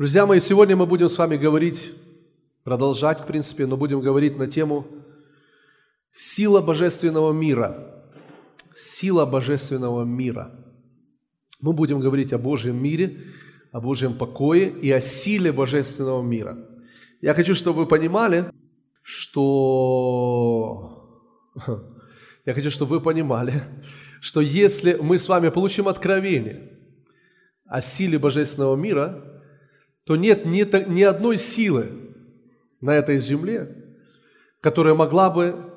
Друзья мои, сегодня мы будем с вами говорить, продолжать, в принципе, но будем говорить на тему «Сила божественного мира». Сила божественного мира. Мы будем говорить о Божьем мире, о Божьем покое и о силе божественного мира. Я хочу, чтобы вы понимали, что... Я хочу, чтобы вы понимали, что если мы с вами получим откровение о силе божественного мира, то нет ни, ни одной силы на этой земле, которая могла бы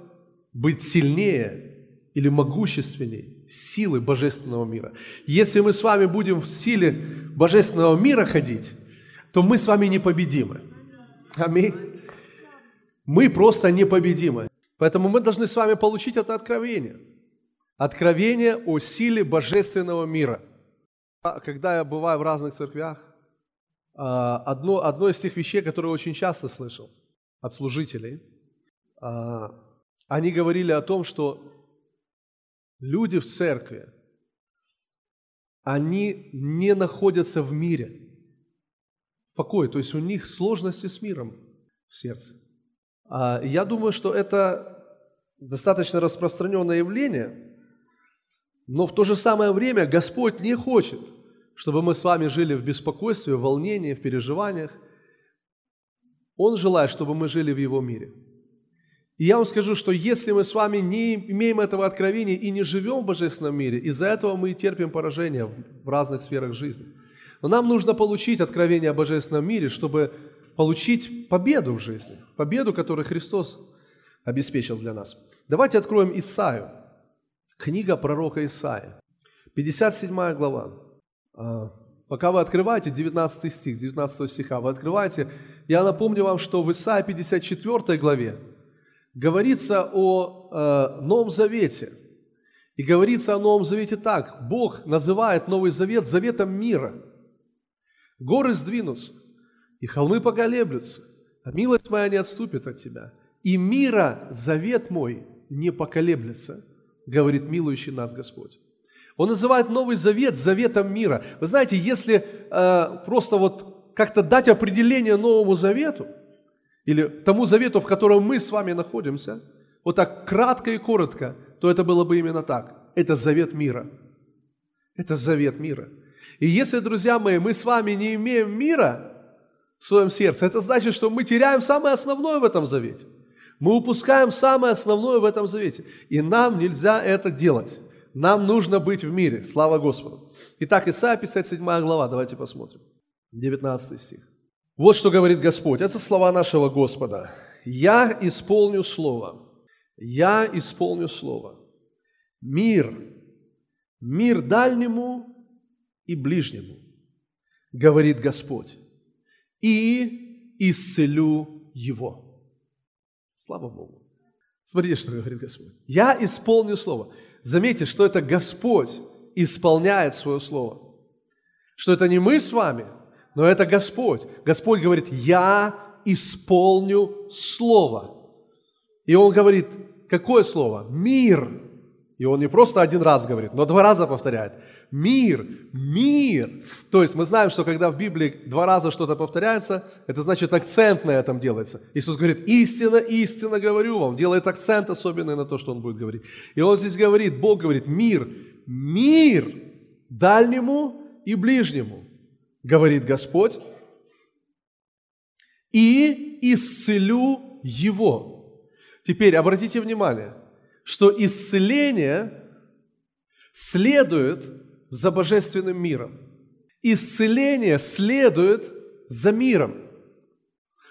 быть сильнее или могущественнее силы божественного мира. Если мы с вами будем в силе божественного мира ходить, то мы с вами непобедимы. Аминь. Мы просто непобедимы. Поэтому мы должны с вами получить это откровение. Откровение о силе божественного мира. Когда я бываю в разных церквях, а, одно, одно из тех вещей, которые очень часто слышал от служителей, а, они говорили о том, что люди в церкви, они не находятся в мире, в покое, то есть у них сложности с миром в сердце. А, я думаю, что это достаточно распространенное явление, но в то же самое время Господь не хочет – чтобы мы с вами жили в беспокойстве, в волнении, в переживаниях. Он желает, чтобы мы жили в Его мире. И я вам скажу, что если мы с вами не имеем этого откровения и не живем в Божественном мире, из-за этого мы терпим поражение в разных сферах жизни. Но нам нужно получить откровение о Божественном мире, чтобы получить победу в жизни, победу, которую Христос обеспечил для нас. Давайте откроем Исаию, книга пророка Исаия, 57 глава. А, пока вы открываете 19 стих, 19 стиха, вы открываете, я напомню вам, что в Исаии 54 главе говорится о э, Новом Завете. И говорится о Новом Завете так. Бог называет Новый Завет заветом мира. Горы сдвинутся, и холмы поколеблются, а милость моя не отступит от тебя. И мира завет мой не поколеблется, говорит милующий нас Господь. Он называет Новый Завет заветом мира. Вы знаете, если э, просто вот как-то дать определение Новому Завету, или тому завету, в котором мы с вами находимся, вот так кратко и коротко, то это было бы именно так. Это завет мира. Это завет мира. И если, друзья мои, мы с вами не имеем мира в своем сердце, это значит, что мы теряем самое основное в этом завете. Мы упускаем самое основное в этом завете. И нам нельзя это делать. Нам нужно быть в мире. Слава Господу. Итак, Исайя 57 глава, давайте посмотрим. 19 стих. Вот что говорит Господь. Это слова нашего Господа. «Я исполню Слово, я исполню Слово. Мир, мир дальнему и ближнему, говорит Господь, и исцелю его». Слава Богу. Смотрите, что говорит Господь. «Я исполню Слово». Заметьте, что это Господь исполняет свое слово. Что это не мы с вами, но это Господь. Господь говорит, я исполню слово. И Он говорит, какое слово? Мир. И Он не просто один раз говорит, но два раза повторяет. Мир, мир. То есть мы знаем, что когда в Библии два раза что-то повторяется, это значит акцент на этом делается. Иисус говорит, истина, истина говорю вам. Делает акцент особенный на то, что Он будет говорить. И Он здесь говорит, Бог говорит, мир, мир дальнему и ближнему, говорит Господь, и исцелю его. Теперь обратите внимание, что исцеление следует за божественным миром. Исцеление следует за миром.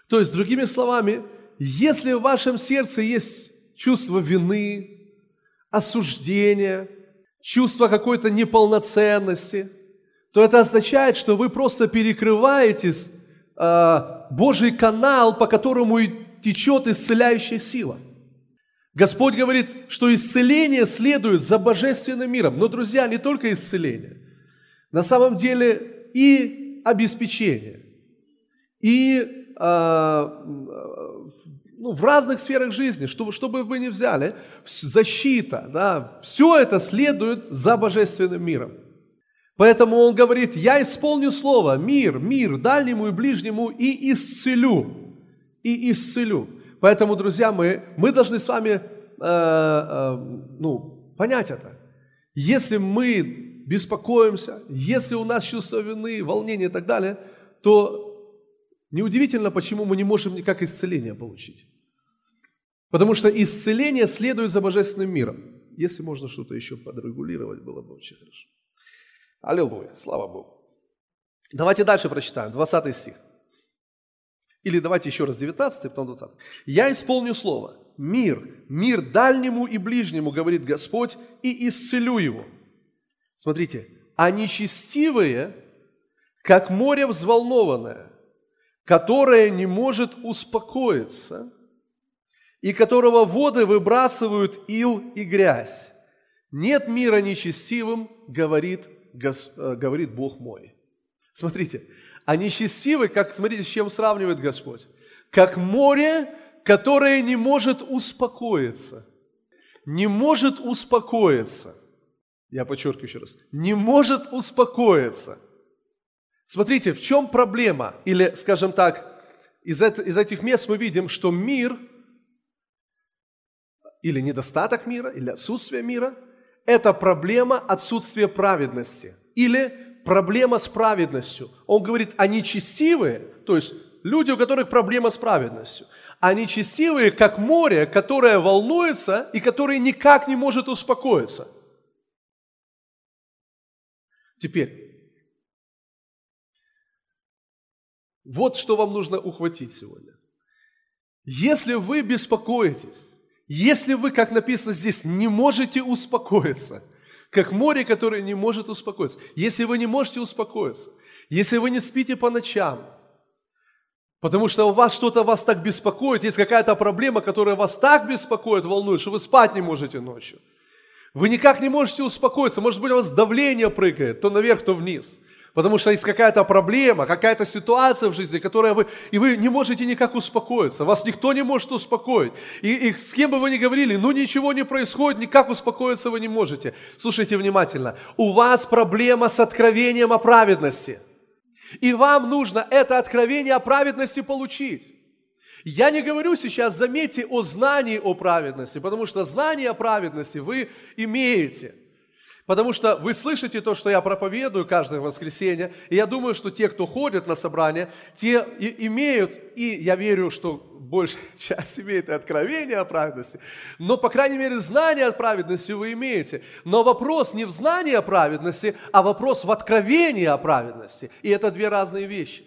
То есть, другими словами, если в вашем сердце есть чувство вины, осуждения, чувство какой-то неполноценности, то это означает, что вы просто перекрываете э, Божий канал, по которому течет исцеляющая сила – Господь говорит, что исцеление следует за божественным миром. Но, друзья, не только исцеление. На самом деле и обеспечение, и э, ну, в разных сферах жизни, чтобы, чтобы вы не взяли, защита, да, все это следует за божественным миром. Поэтому он говорит, я исполню слово, мир, мир дальнему и ближнему и исцелю, и исцелю. Поэтому, друзья, мы, мы должны с вами э, э, ну, понять это. Если мы беспокоимся, если у нас чувство вины, волнение и так далее, то неудивительно, почему мы не можем никак исцеление получить. Потому что исцеление следует за божественным миром. Если можно что-то еще подрегулировать, было бы очень хорошо. Аллилуйя, слава Богу. Давайте дальше прочитаем, 20 стих. Или давайте еще раз 19, потом 20. «Я исполню слово. Мир, мир дальнему и ближнему, говорит Господь, и исцелю его». Смотрите, а нечестивые, как море взволнованное, которое не может успокоиться, и которого воды выбрасывают ил и грязь. Нет мира нечестивым, говорит, э, говорит Бог мой. Смотрите, а нечестивый, как, смотрите, с чем сравнивает Господь? Как море, которое не может успокоиться. Не может успокоиться. Я подчеркиваю еще раз. Не может успокоиться. Смотрите, в чем проблема? Или, скажем так, из, из этих мест мы видим, что мир – или недостаток мира, или отсутствие мира, это проблема отсутствия праведности или проблема с праведностью. Он говорит, они честивые, то есть люди, у которых проблема с праведностью. Они честивые, как море, которое волнуется и которое никак не может успокоиться. Теперь, вот что вам нужно ухватить сегодня. Если вы беспокоитесь, если вы, как написано здесь, не можете успокоиться, как море, которое не может успокоиться, если вы не можете успокоиться, если вы не спите по ночам, потому что у вас что-то вас так беспокоит, есть какая-то проблема, которая вас так беспокоит, волнует, что вы спать не можете ночью. Вы никак не можете успокоиться, может быть, у вас давление прыгает, то наверх, то вниз – Потому что есть какая-то проблема, какая-то ситуация в жизни, которая вы, и вы не можете никак успокоиться. Вас никто не может успокоить. И, и с кем бы вы ни говорили, ну ничего не происходит, никак успокоиться вы не можете. Слушайте внимательно. У вас проблема с откровением о праведности. И вам нужно это откровение о праведности получить. Я не говорю сейчас, заметьте, о знании о праведности, потому что знание о праведности вы имеете – Потому что вы слышите то, что я проповедую каждое воскресенье, и я думаю, что те, кто ходит на собрание, те и имеют, и я верю, что большая часть имеет и откровение о праведности, но, по крайней мере, знание о праведности вы имеете. Но вопрос не в знании о праведности, а вопрос в откровении о праведности. И это две разные вещи.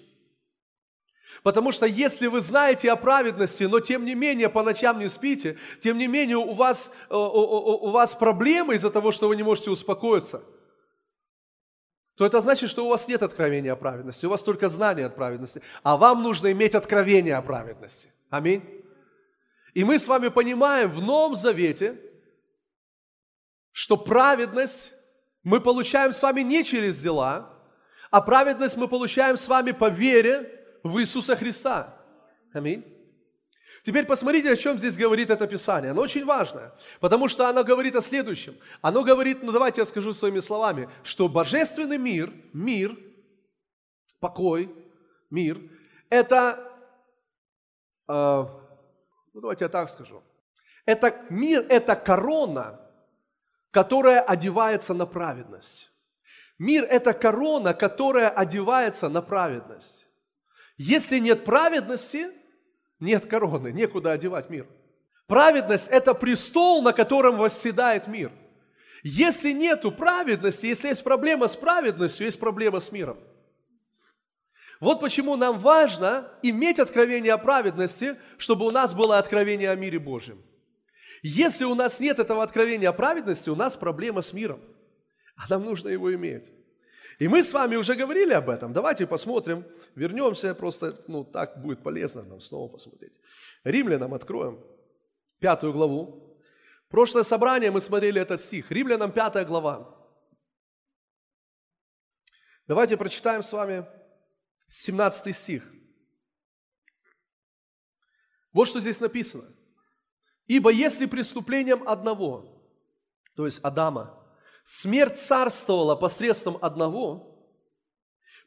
Потому что если вы знаете о праведности, но тем не менее по ночам не спите, тем не менее у вас, у, э, у, у вас проблемы из-за того, что вы не можете успокоиться, то это значит, что у вас нет откровения о праведности, у вас только знание о праведности, а вам нужно иметь откровение о праведности. Аминь. И мы с вами понимаем в Новом Завете, что праведность мы получаем с вами не через дела, а праведность мы получаем с вами по вере в Иисуса Христа. Аминь. Теперь посмотрите, о чем здесь говорит это Писание. Оно очень важное, потому что оно говорит о следующем. Оно говорит, ну давайте я скажу своими словами, что божественный мир, мир, покой, мир, это, э, ну давайте я так скажу, это мир, это корона, которая одевается на праведность. Мир – это корона, которая одевается на праведность. Если нет праведности, нет короны, некуда одевать мир. Праведность – это престол, на котором восседает мир. Если нету праведности, если есть проблема с праведностью, есть проблема с миром. Вот почему нам важно иметь откровение о праведности, чтобы у нас было откровение о мире Божьем. Если у нас нет этого откровения о праведности, у нас проблема с миром. А нам нужно его иметь. И мы с вами уже говорили об этом. Давайте посмотрим, вернемся, просто ну, так будет полезно нам снова посмотреть. Римлянам откроем пятую главу. Прошлое собрание мы смотрели этот стих. Римлянам пятая глава. Давайте прочитаем с вами 17 стих. Вот что здесь написано. «Ибо если преступлением одного, то есть Адама, смерть царствовала посредством одного,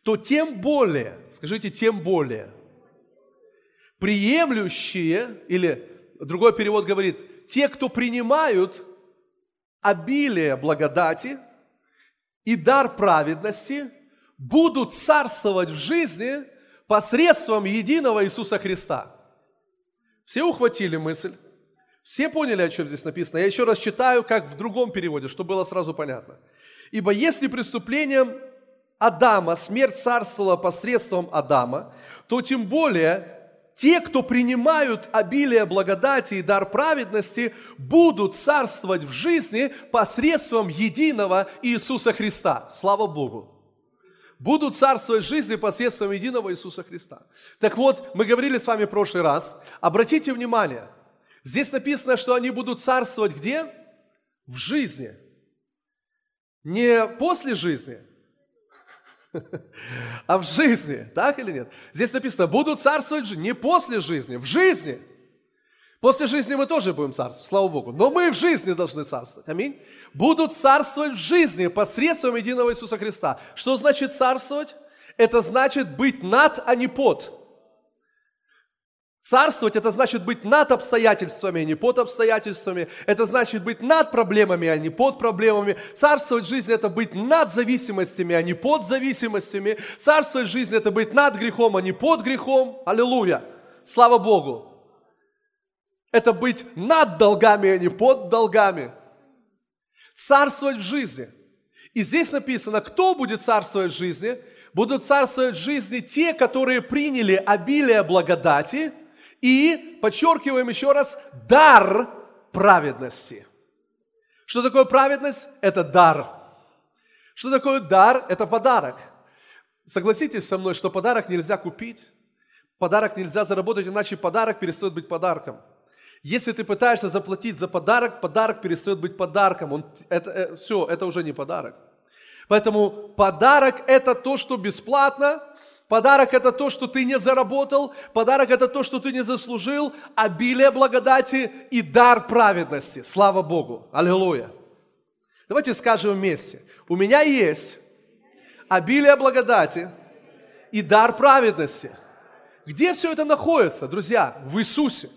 то тем более, скажите, тем более, приемлющие, или другой перевод говорит, те, кто принимают обилие благодати и дар праведности, будут царствовать в жизни посредством единого Иисуса Христа. Все ухватили мысль? Все поняли, о чем здесь написано? Я еще раз читаю, как в другом переводе, чтобы было сразу понятно. «Ибо если преступлением Адама смерть царствовала посредством Адама, то тем более те, кто принимают обилие благодати и дар праведности, будут царствовать в жизни посредством единого Иисуса Христа. Слава Богу! Будут царствовать в жизни посредством единого Иисуса Христа. Так вот, мы говорили с вами в прошлый раз, обратите внимание – Здесь написано, что они будут царствовать где? В жизни. Не после жизни, а в жизни. Так или нет? Здесь написано, будут царствовать жизни. Не после жизни, в жизни. После жизни мы тоже будем царствовать, слава Богу. Но мы в жизни должны царствовать. Аминь. Будут царствовать в жизни посредством единого Иисуса Христа. Что значит царствовать? Это значит быть над, а не под. Царствовать – это значит быть над обстоятельствами, а не под обстоятельствами. Это значит быть над проблемами, а не под проблемами. Царствовать в жизни – это быть над зависимостями, а не под зависимостями. Царствовать в жизни – это быть над грехом, а не под грехом. Аллилуйя! Слава Богу! Это быть над долгами, а не под долгами. Царствовать в жизни. И здесь написано, кто будет царствовать в жизни? Будут царствовать в жизни те, которые приняли обилие благодати – и, подчеркиваем еще раз, дар праведности. Что такое праведность? Это дар. Что такое дар? Это подарок. Согласитесь со мной, что подарок нельзя купить, подарок нельзя заработать, иначе подарок перестает быть подарком. Если ты пытаешься заплатить за подарок, подарок перестает быть подарком. Он, это, это, все, это уже не подарок. Поэтому подарок – это то, что бесплатно, Подарок – это то, что ты не заработал. Подарок – это то, что ты не заслужил. Обилие благодати и дар праведности. Слава Богу. Аллилуйя. Давайте скажем вместе. У меня есть обилие благодати и дар праведности. Где все это находится, друзья? В Иисусе.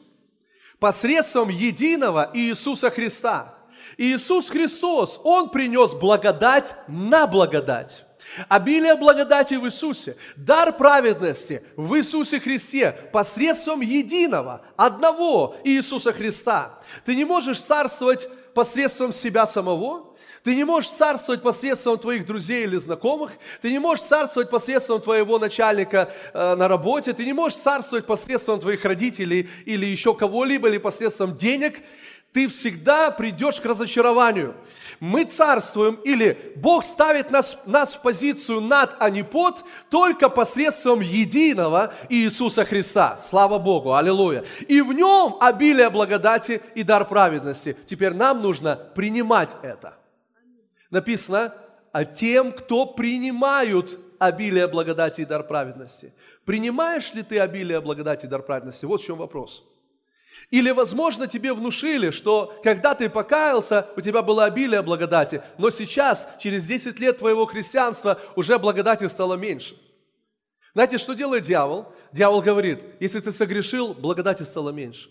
Посредством единого Иисуса Христа. Иисус Христос, Он принес благодать на благодать. Обилие благодати в Иисусе, дар праведности в Иисусе Христе посредством единого, одного Иисуса Христа. Ты не можешь царствовать посредством себя самого, ты не можешь царствовать посредством твоих друзей или знакомых, ты не можешь царствовать посредством твоего начальника э, на работе, ты не можешь царствовать посредством твоих родителей или еще кого-либо, или посредством денег ты всегда придешь к разочарованию. Мы царствуем, или Бог ставит нас, нас в позицию над, а не под, только посредством единого Иисуса Христа. Слава Богу, аллилуйя. И в нем обилие благодати и дар праведности. Теперь нам нужно принимать это. Написано, а тем, кто принимают обилие благодати и дар праведности. Принимаешь ли ты обилие благодати и дар праведности? Вот в чем вопрос. Или, возможно, тебе внушили, что когда ты покаялся, у тебя было обилие благодати, но сейчас, через 10 лет твоего христианства, уже благодати стало меньше. Знаете, что делает дьявол? Дьявол говорит, если ты согрешил, благодати стало меньше.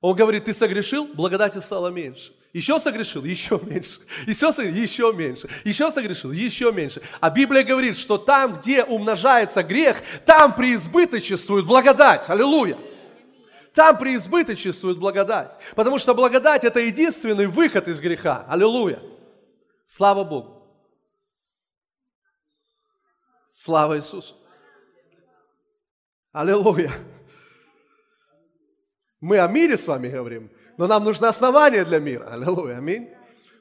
Он говорит, ты согрешил, благодати стало меньше. Еще согрешил, еще меньше. Еще согрешил, еще меньше. Еще согрешил, еще меньше. А Библия говорит, что там, где умножается грех, там преизбыточествует благодать. Аллилуйя. Там преизбыточествует благодать. Потому что благодать – это единственный выход из греха. Аллилуйя. Слава Богу. Слава Иисусу. Аллилуйя. Мы о мире с вами говорим, но нам нужно основание для мира. Аллилуйя. Аминь.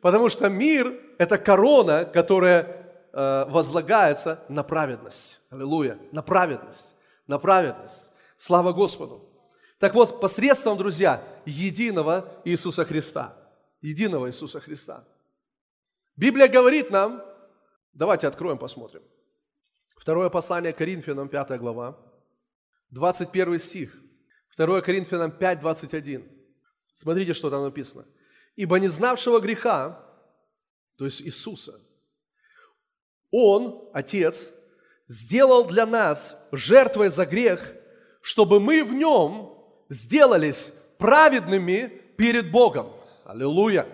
Потому что мир – это корона, которая э, возлагается на праведность. Аллилуйя. На праведность. На праведность. Слава Господу. Так вот, посредством, друзья, единого Иисуса Христа. Единого Иисуса Христа. Библия говорит нам, давайте откроем, посмотрим. Второе послание Коринфянам, 5 глава, 21 стих. 2 Коринфянам 5, 21. Смотрите, что там написано. «Ибо не знавшего греха то есть Иисуса. Он, Отец, сделал для нас жертвой за грех, чтобы мы в нем сделались праведными перед Богом. Аллилуйя!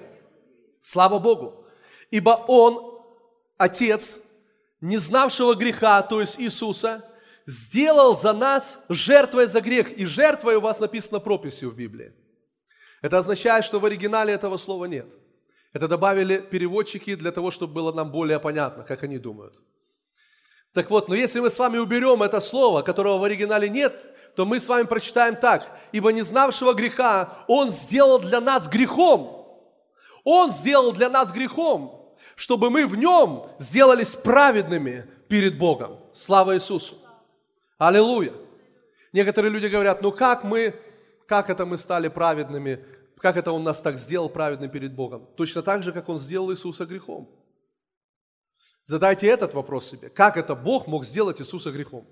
Слава Богу! Ибо Он, Отец, не знавшего греха, то есть Иисуса, сделал за нас жертвой за грех. И жертвой у вас написано прописью в Библии. Это означает, что в оригинале этого слова нет. Это добавили переводчики для того, чтобы было нам более понятно, как они думают. Так вот, но если мы с вами уберем это слово, которого в оригинале нет, то мы с вами прочитаем так. «Ибо не знавшего греха Он сделал для нас грехом». Он сделал для нас грехом, чтобы мы в Нем сделались праведными перед Богом. Слава Иисусу! Аллилуйя! Некоторые люди говорят, ну как мы, как это мы стали праведными, как это Он нас так сделал праведным перед Богом? Точно так же, как Он сделал Иисуса грехом. Задайте этот вопрос себе. Как это Бог мог сделать Иисуса грехом?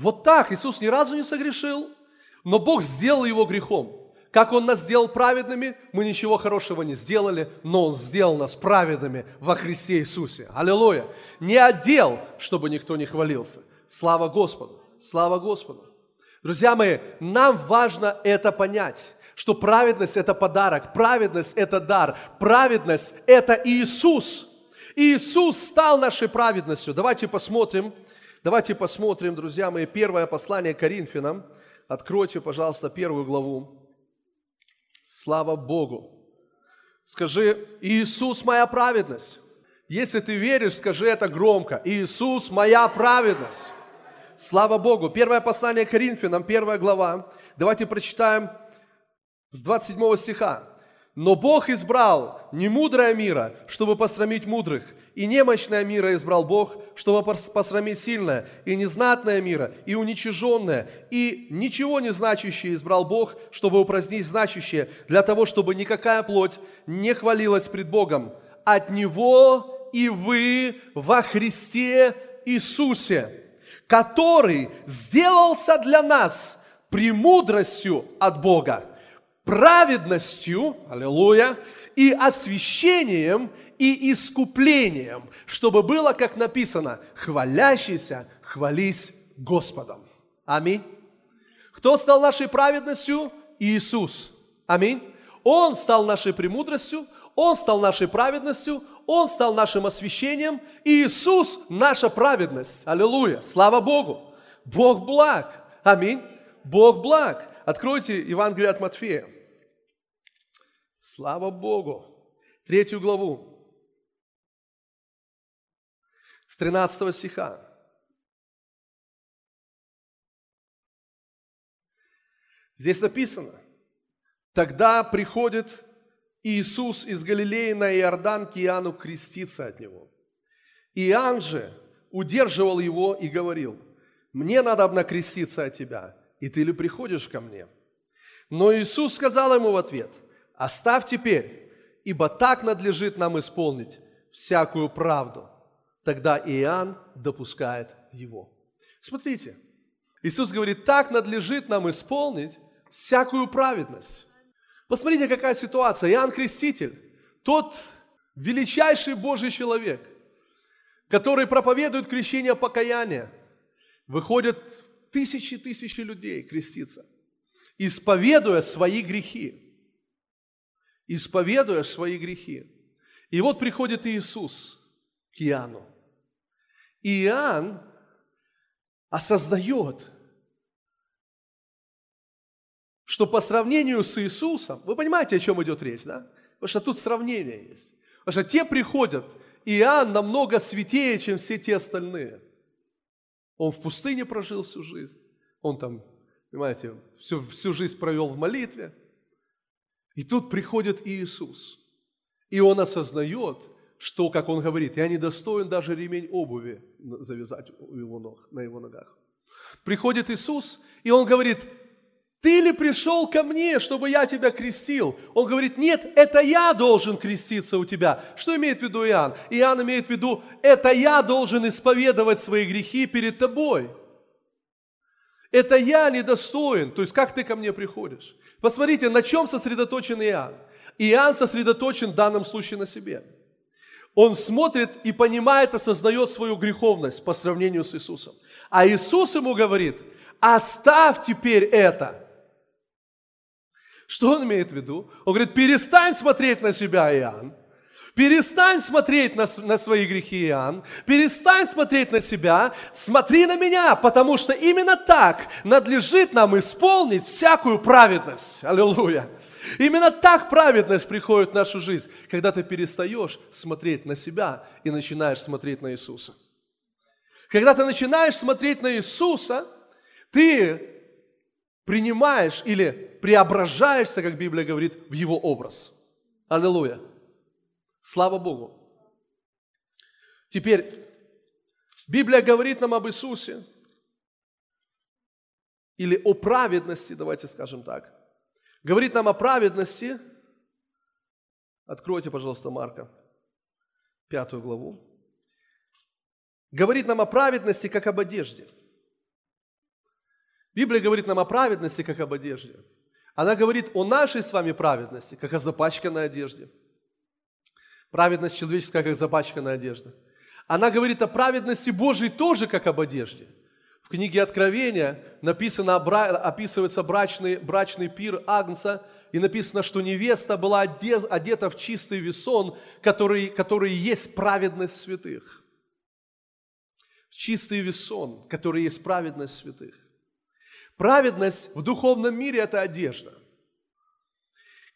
Вот так Иисус ни разу не согрешил, но Бог сделал его грехом. Как Он нас сделал праведными, мы ничего хорошего не сделали, но Он сделал нас праведными во Христе Иисусе. Аллилуйя. Не отдел, чтобы никто не хвалился. Слава Господу. Слава Господу. Друзья мои, нам важно это понять, что праведность – это подарок, праведность – это дар, праведность – это Иисус. Иисус стал нашей праведностью. Давайте посмотрим, давайте посмотрим, друзья мои, первое послание Коринфянам. Откройте, пожалуйста, первую главу. Слава Богу. Скажи, Иисус моя праведность. Если ты веришь, скажи это громко. Иисус моя праведность. Слава Богу. Первое послание Коринфянам, первая глава. Давайте прочитаем с 27 стиха. Но Бог избрал не мудрое мира, чтобы посрамить мудрых, и немощное мира избрал Бог, чтобы посрамить сильное, и незнатное мира, и уничиженное, и ничего не значащее избрал Бог, чтобы упразднить значащее, для того, чтобы никакая плоть не хвалилась пред Богом. От Него и вы во Христе Иисусе, который сделался для нас премудростью от Бога, праведностью, аллилуйя, и освящением, и искуплением, чтобы было, как написано, хвалящийся, хвались Господом. Аминь. Кто стал нашей праведностью? Иисус. Аминь. Он стал нашей премудростью, Он стал нашей праведностью, Он стал нашим освящением. Иисус – наша праведность. Аллилуйя. Слава Богу. Бог благ. Аминь. Бог благ. Откройте Евангелие от Матфея. Слава Богу! Третью главу. С 13 стиха. Здесь написано, тогда приходит Иисус из Галилеи на Иордан к Иоанну креститься от него. Иоанн же удерживал его и говорил, мне надо креститься от тебя, и ты ли приходишь ко мне? Но Иисус сказал ему в ответ – Оставь теперь, ибо так надлежит нам исполнить всякую правду. Тогда Иоанн допускает его. Смотрите, Иисус говорит, так надлежит нам исполнить всякую праведность. Посмотрите, какая ситуация. Иоанн Креститель, тот величайший Божий человек, который проповедует крещение покаяния. Выходят тысячи-тысячи людей креститься, исповедуя свои грехи исповедуя свои грехи. И вот приходит Иисус к Иоанну. И Иоанн осознает, что по сравнению с Иисусом, вы понимаете, о чем идет речь, да? Потому что тут сравнение есть. Потому что те приходят, Иоанн намного святее, чем все те остальные. Он в пустыне прожил всю жизнь. Он там, понимаете, всю, всю жизнь провел в молитве. И тут приходит Иисус, и он осознает, что, как он говорит, я не достоин даже ремень обуви завязать у его ног, на его ногах. Приходит Иисус, и он говорит, ты ли пришел ко мне, чтобы я тебя крестил? Он говорит, нет, это я должен креститься у тебя. Что имеет в виду Иоанн? Иоанн имеет в виду, это я должен исповедовать свои грехи перед тобой. Это я недостоин. То есть, как ты ко мне приходишь? Посмотрите, на чем сосредоточен Иоанн. Иоанн сосредоточен в данном случае на себе. Он смотрит и понимает, осознает свою греховность по сравнению с Иисусом. А Иисус ему говорит, оставь теперь это. Что он имеет в виду? Он говорит, перестань смотреть на себя, Иоанн, Перестань смотреть на, на свои грехи, Иоанн. Перестань смотреть на себя. Смотри на меня, потому что именно так надлежит нам исполнить всякую праведность. Аллилуйя. Именно так праведность приходит в нашу жизнь, когда ты перестаешь смотреть на себя и начинаешь смотреть на Иисуса. Когда ты начинаешь смотреть на Иисуса, ты принимаешь или преображаешься, как Библия говорит, в Его образ. Аллилуйя. Слава Богу. Теперь, Библия говорит нам об Иисусе, или о праведности, давайте скажем так. Говорит нам о праведности. Откройте, пожалуйста, Марка, пятую главу. Говорит нам о праведности, как об одежде. Библия говорит нам о праведности, как об одежде. Она говорит о нашей с вами праведности, как о запачканной одежде – Праведность человеческая, как запачканная одежда. Она говорит о праведности Божьей тоже, как об одежде. В книге Откровения написано, описывается брачный, брачный пир Агнца, и написано, что невеста была одета в чистый весон, который, который есть праведность святых. В чистый весон, который есть праведность святых. Праведность в духовном мире – это одежда.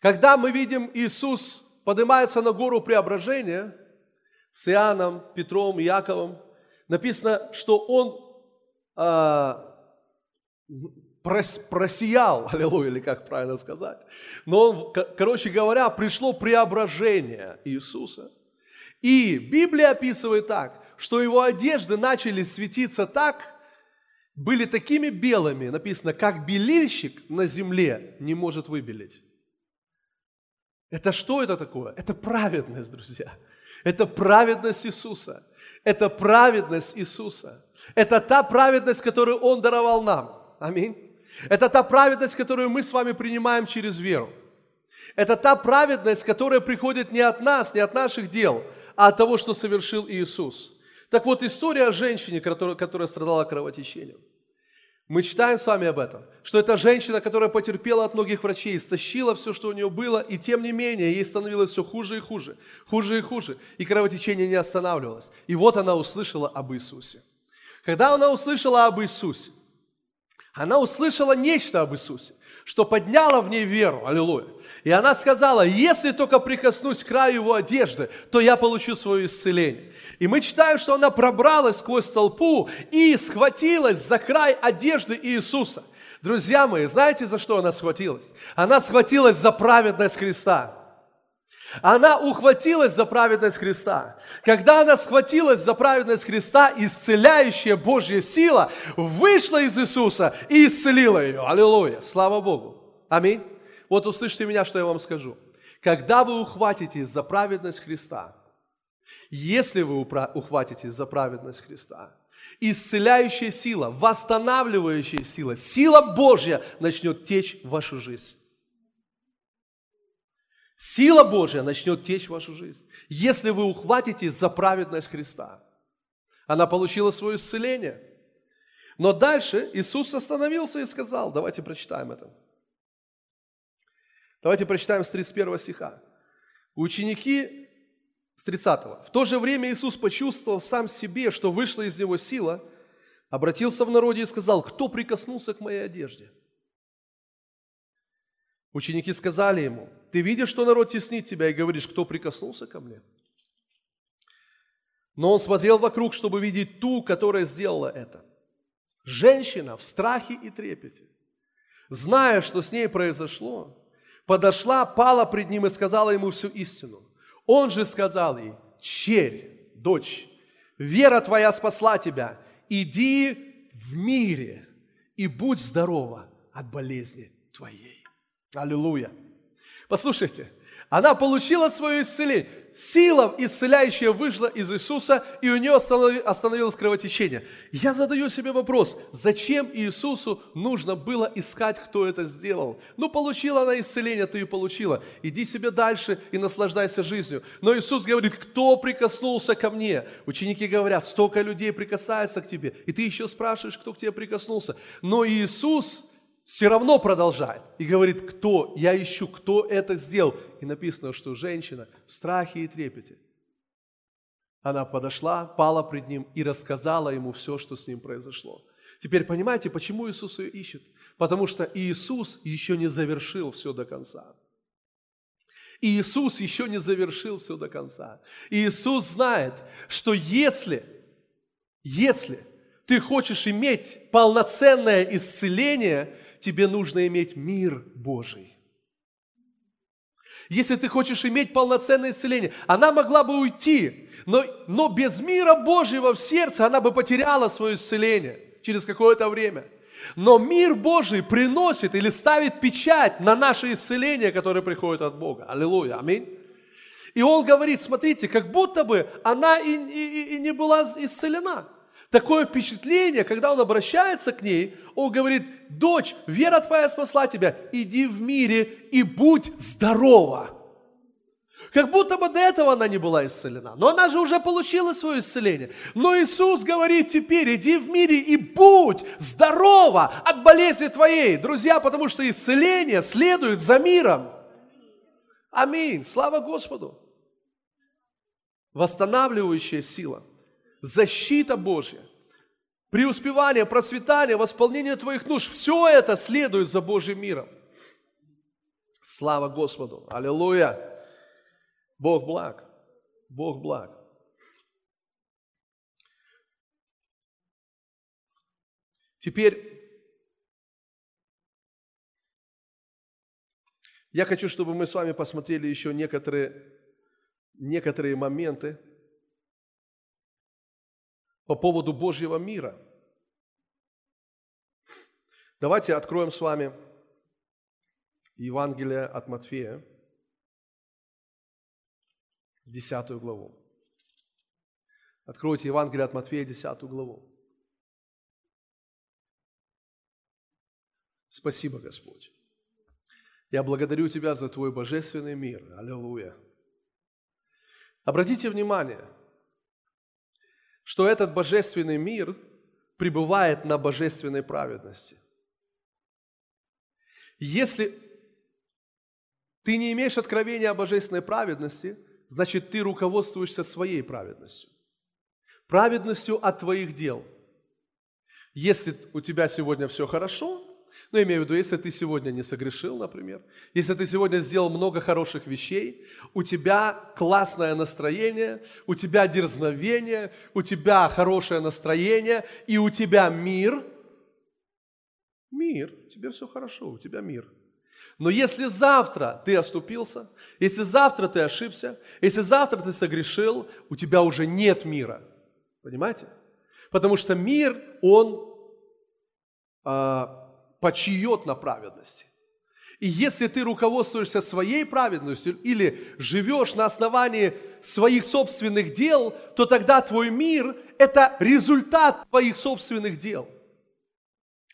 Когда мы видим Иисус поднимается на гору преображения с Иоанном, Петром, Яковом, написано, что он а, прос, просиял, аллилуйя, или как правильно сказать. Но, он, короче говоря, пришло преображение Иисуса. И Библия описывает так, что его одежды начали светиться так, были такими белыми, написано, как белильщик на земле не может выбелить. Это что это такое? Это праведность, друзья. Это праведность Иисуса. Это праведность Иисуса. Это та праведность, которую Он даровал нам. Аминь. Это та праведность, которую мы с вами принимаем через веру. Это та праведность, которая приходит не от нас, не от наших дел, а от того, что совершил Иисус. Так вот, история о женщине, которая, которая страдала кровотечением – мы читаем с вами об этом, что это женщина, которая потерпела от многих врачей, истощила все, что у нее было, и тем не менее ей становилось все хуже и хуже, хуже и хуже, и кровотечение не останавливалось. И вот она услышала об Иисусе. Когда она услышала об Иисусе, она услышала нечто об Иисусе что подняло в ней веру. Аллилуйя. И она сказала, если только прикоснусь к краю его одежды, то я получу свое исцеление. И мы читаем, что она пробралась сквозь толпу и схватилась за край одежды Иисуса. Друзья мои, знаете, за что она схватилась? Она схватилась за праведность Христа. Она ухватилась за праведность Христа. Когда она схватилась за праведность Христа, исцеляющая Божья сила вышла из Иисуса и исцелила ее. Аллилуйя. Слава Богу. Аминь. Вот услышьте меня, что я вам скажу. Когда вы ухватитесь за праведность Христа, если вы ухватитесь за праведность Христа, исцеляющая сила, восстанавливающая сила, сила Божья начнет течь в вашу жизнь. Сила Божья начнет течь в вашу жизнь, если вы ухватитесь за праведность Христа. Она получила свое исцеление. Но дальше Иисус остановился и сказал, давайте прочитаем это. Давайте прочитаем с 31 стиха. Ученики с 30. В то же время Иисус почувствовал сам себе, что вышла из него сила, обратился в народе и сказал, кто прикоснулся к моей одежде – Ученики сказали ему, ты видишь, что народ теснит тебя, и говоришь, кто прикоснулся ко мне? Но он смотрел вокруг, чтобы видеть ту, которая сделала это. Женщина в страхе и трепете, зная, что с ней произошло, подошла, пала пред ним и сказала ему всю истину. Он же сказал ей, черь, дочь, вера твоя спасла тебя, иди в мире и будь здорова от болезни твоей. Аллилуйя. Послушайте, Она получила свое исцеление. Сила исцеляющая вышла из Иисуса, и у нее остановилось кровотечение. Я задаю себе вопрос, зачем Иисусу нужно было искать, кто это сделал? Ну, получила она исцеление, ты и получила. Иди себе дальше и наслаждайся жизнью. Но Иисус говорит, кто прикоснулся ко мне? Ученики говорят, столько людей прикасается к тебе, и ты еще спрашиваешь, кто к тебе прикоснулся. Но Иисус все равно продолжает и говорит, кто, я ищу, кто это сделал. И написано, что женщина в страхе и трепете. Она подошла, пала пред ним и рассказала ему все, что с ним произошло. Теперь понимаете, почему Иисус ее ищет? Потому что Иисус еще не завершил все до конца. Иисус еще не завершил все до конца. Иисус знает, что если, если ты хочешь иметь полноценное исцеление, тебе нужно иметь мир Божий. Если ты хочешь иметь полноценное исцеление, она могла бы уйти, но, но без мира Божьего в сердце она бы потеряла свое исцеление через какое-то время. Но мир Божий приносит или ставит печать на наше исцеление, которое приходит от Бога. Аллилуйя, аминь. И он говорит, смотрите, как будто бы она и, и, и не была исцелена такое впечатление, когда он обращается к ней, он говорит, дочь, вера твоя спасла тебя, иди в мире и будь здорова. Как будто бы до этого она не была исцелена. Но она же уже получила свое исцеление. Но Иисус говорит теперь, иди в мире и будь здорова от болезни твоей. Друзья, потому что исцеление следует за миром. Аминь. Слава Господу. Восстанавливающая сила – защита Божья, преуспевание, процветание, восполнение твоих нужд, все это следует за Божьим миром. Слава Господу! Аллилуйя! Бог благ! Бог благ! Теперь я хочу, чтобы мы с вами посмотрели еще некоторые, некоторые моменты, по поводу Божьего мира. Давайте откроем с вами Евангелие от Матфея, 10 главу. Откройте Евангелие от Матфея, 10 главу. Спасибо, Господь. Я благодарю Тебя за Твой божественный мир. Аллилуйя. Обратите внимание – что этот божественный мир пребывает на божественной праведности. Если ты не имеешь откровения о божественной праведности, значит, ты руководствуешься своей праведностью. Праведностью от твоих дел. Если у тебя сегодня все хорошо, ну, имею в виду, если ты сегодня не согрешил, например, если ты сегодня сделал много хороших вещей, у тебя классное настроение, у тебя дерзновение, у тебя хорошее настроение, и у тебя мир, мир, тебе все хорошо, у тебя мир. Но если завтра ты оступился, если завтра ты ошибся, если завтра ты согрешил, у тебя уже нет мира. Понимаете? Потому что мир, он а, почиет на праведности. И если ты руководствуешься своей праведностью или живешь на основании своих собственных дел, то тогда твой мир – это результат твоих собственных дел.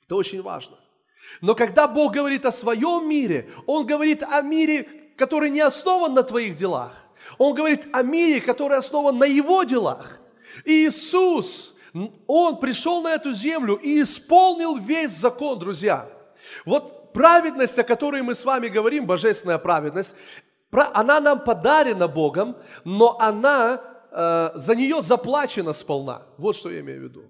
Это очень важно. Но когда Бог говорит о своем мире, Он говорит о мире, который не основан на твоих делах. Он говорит о мире, который основан на Его делах. И Иисус он пришел на эту землю и исполнил весь закон, друзья. Вот праведность, о которой мы с вами говорим, божественная праведность, она нам подарена Богом, но она, э, за нее заплачена сполна. Вот что я имею в виду.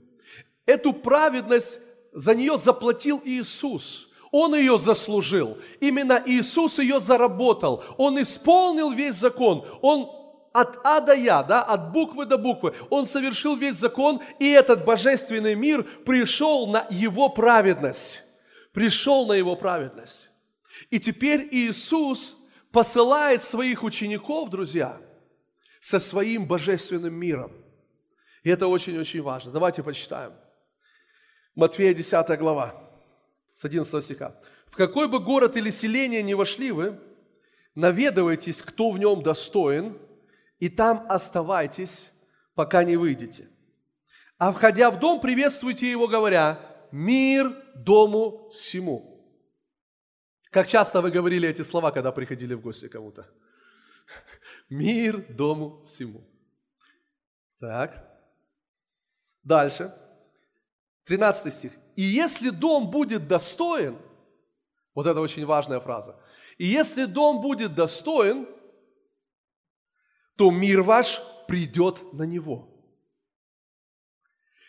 Эту праведность за нее заплатил Иисус. Он ее заслужил. Именно Иисус ее заработал. Он исполнил весь закон. Он от А до Я, да, от буквы до буквы. Он совершил весь закон, и этот божественный мир пришел на его праведность. Пришел на его праведность. И теперь Иисус посылает своих учеников, друзья, со своим божественным миром. И это очень-очень важно. Давайте почитаем. Матфея 10 глава, с 11 стиха. «В какой бы город или селение не вошли вы, наведывайтесь, кто в нем достоин, и там оставайтесь, пока не выйдете. А входя в дом, приветствуйте его, говоря, мир дому всему. Как часто вы говорили эти слова, когда приходили в гости кому-то? Мир дому всему. Так. Дальше. 13 стих. И если дом будет достоин, вот это очень важная фраза, и если дом будет достоин, то мир ваш придет на него.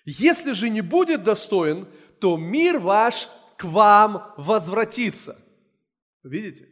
Если же не будет достоин, то мир ваш к вам возвратится. Видите?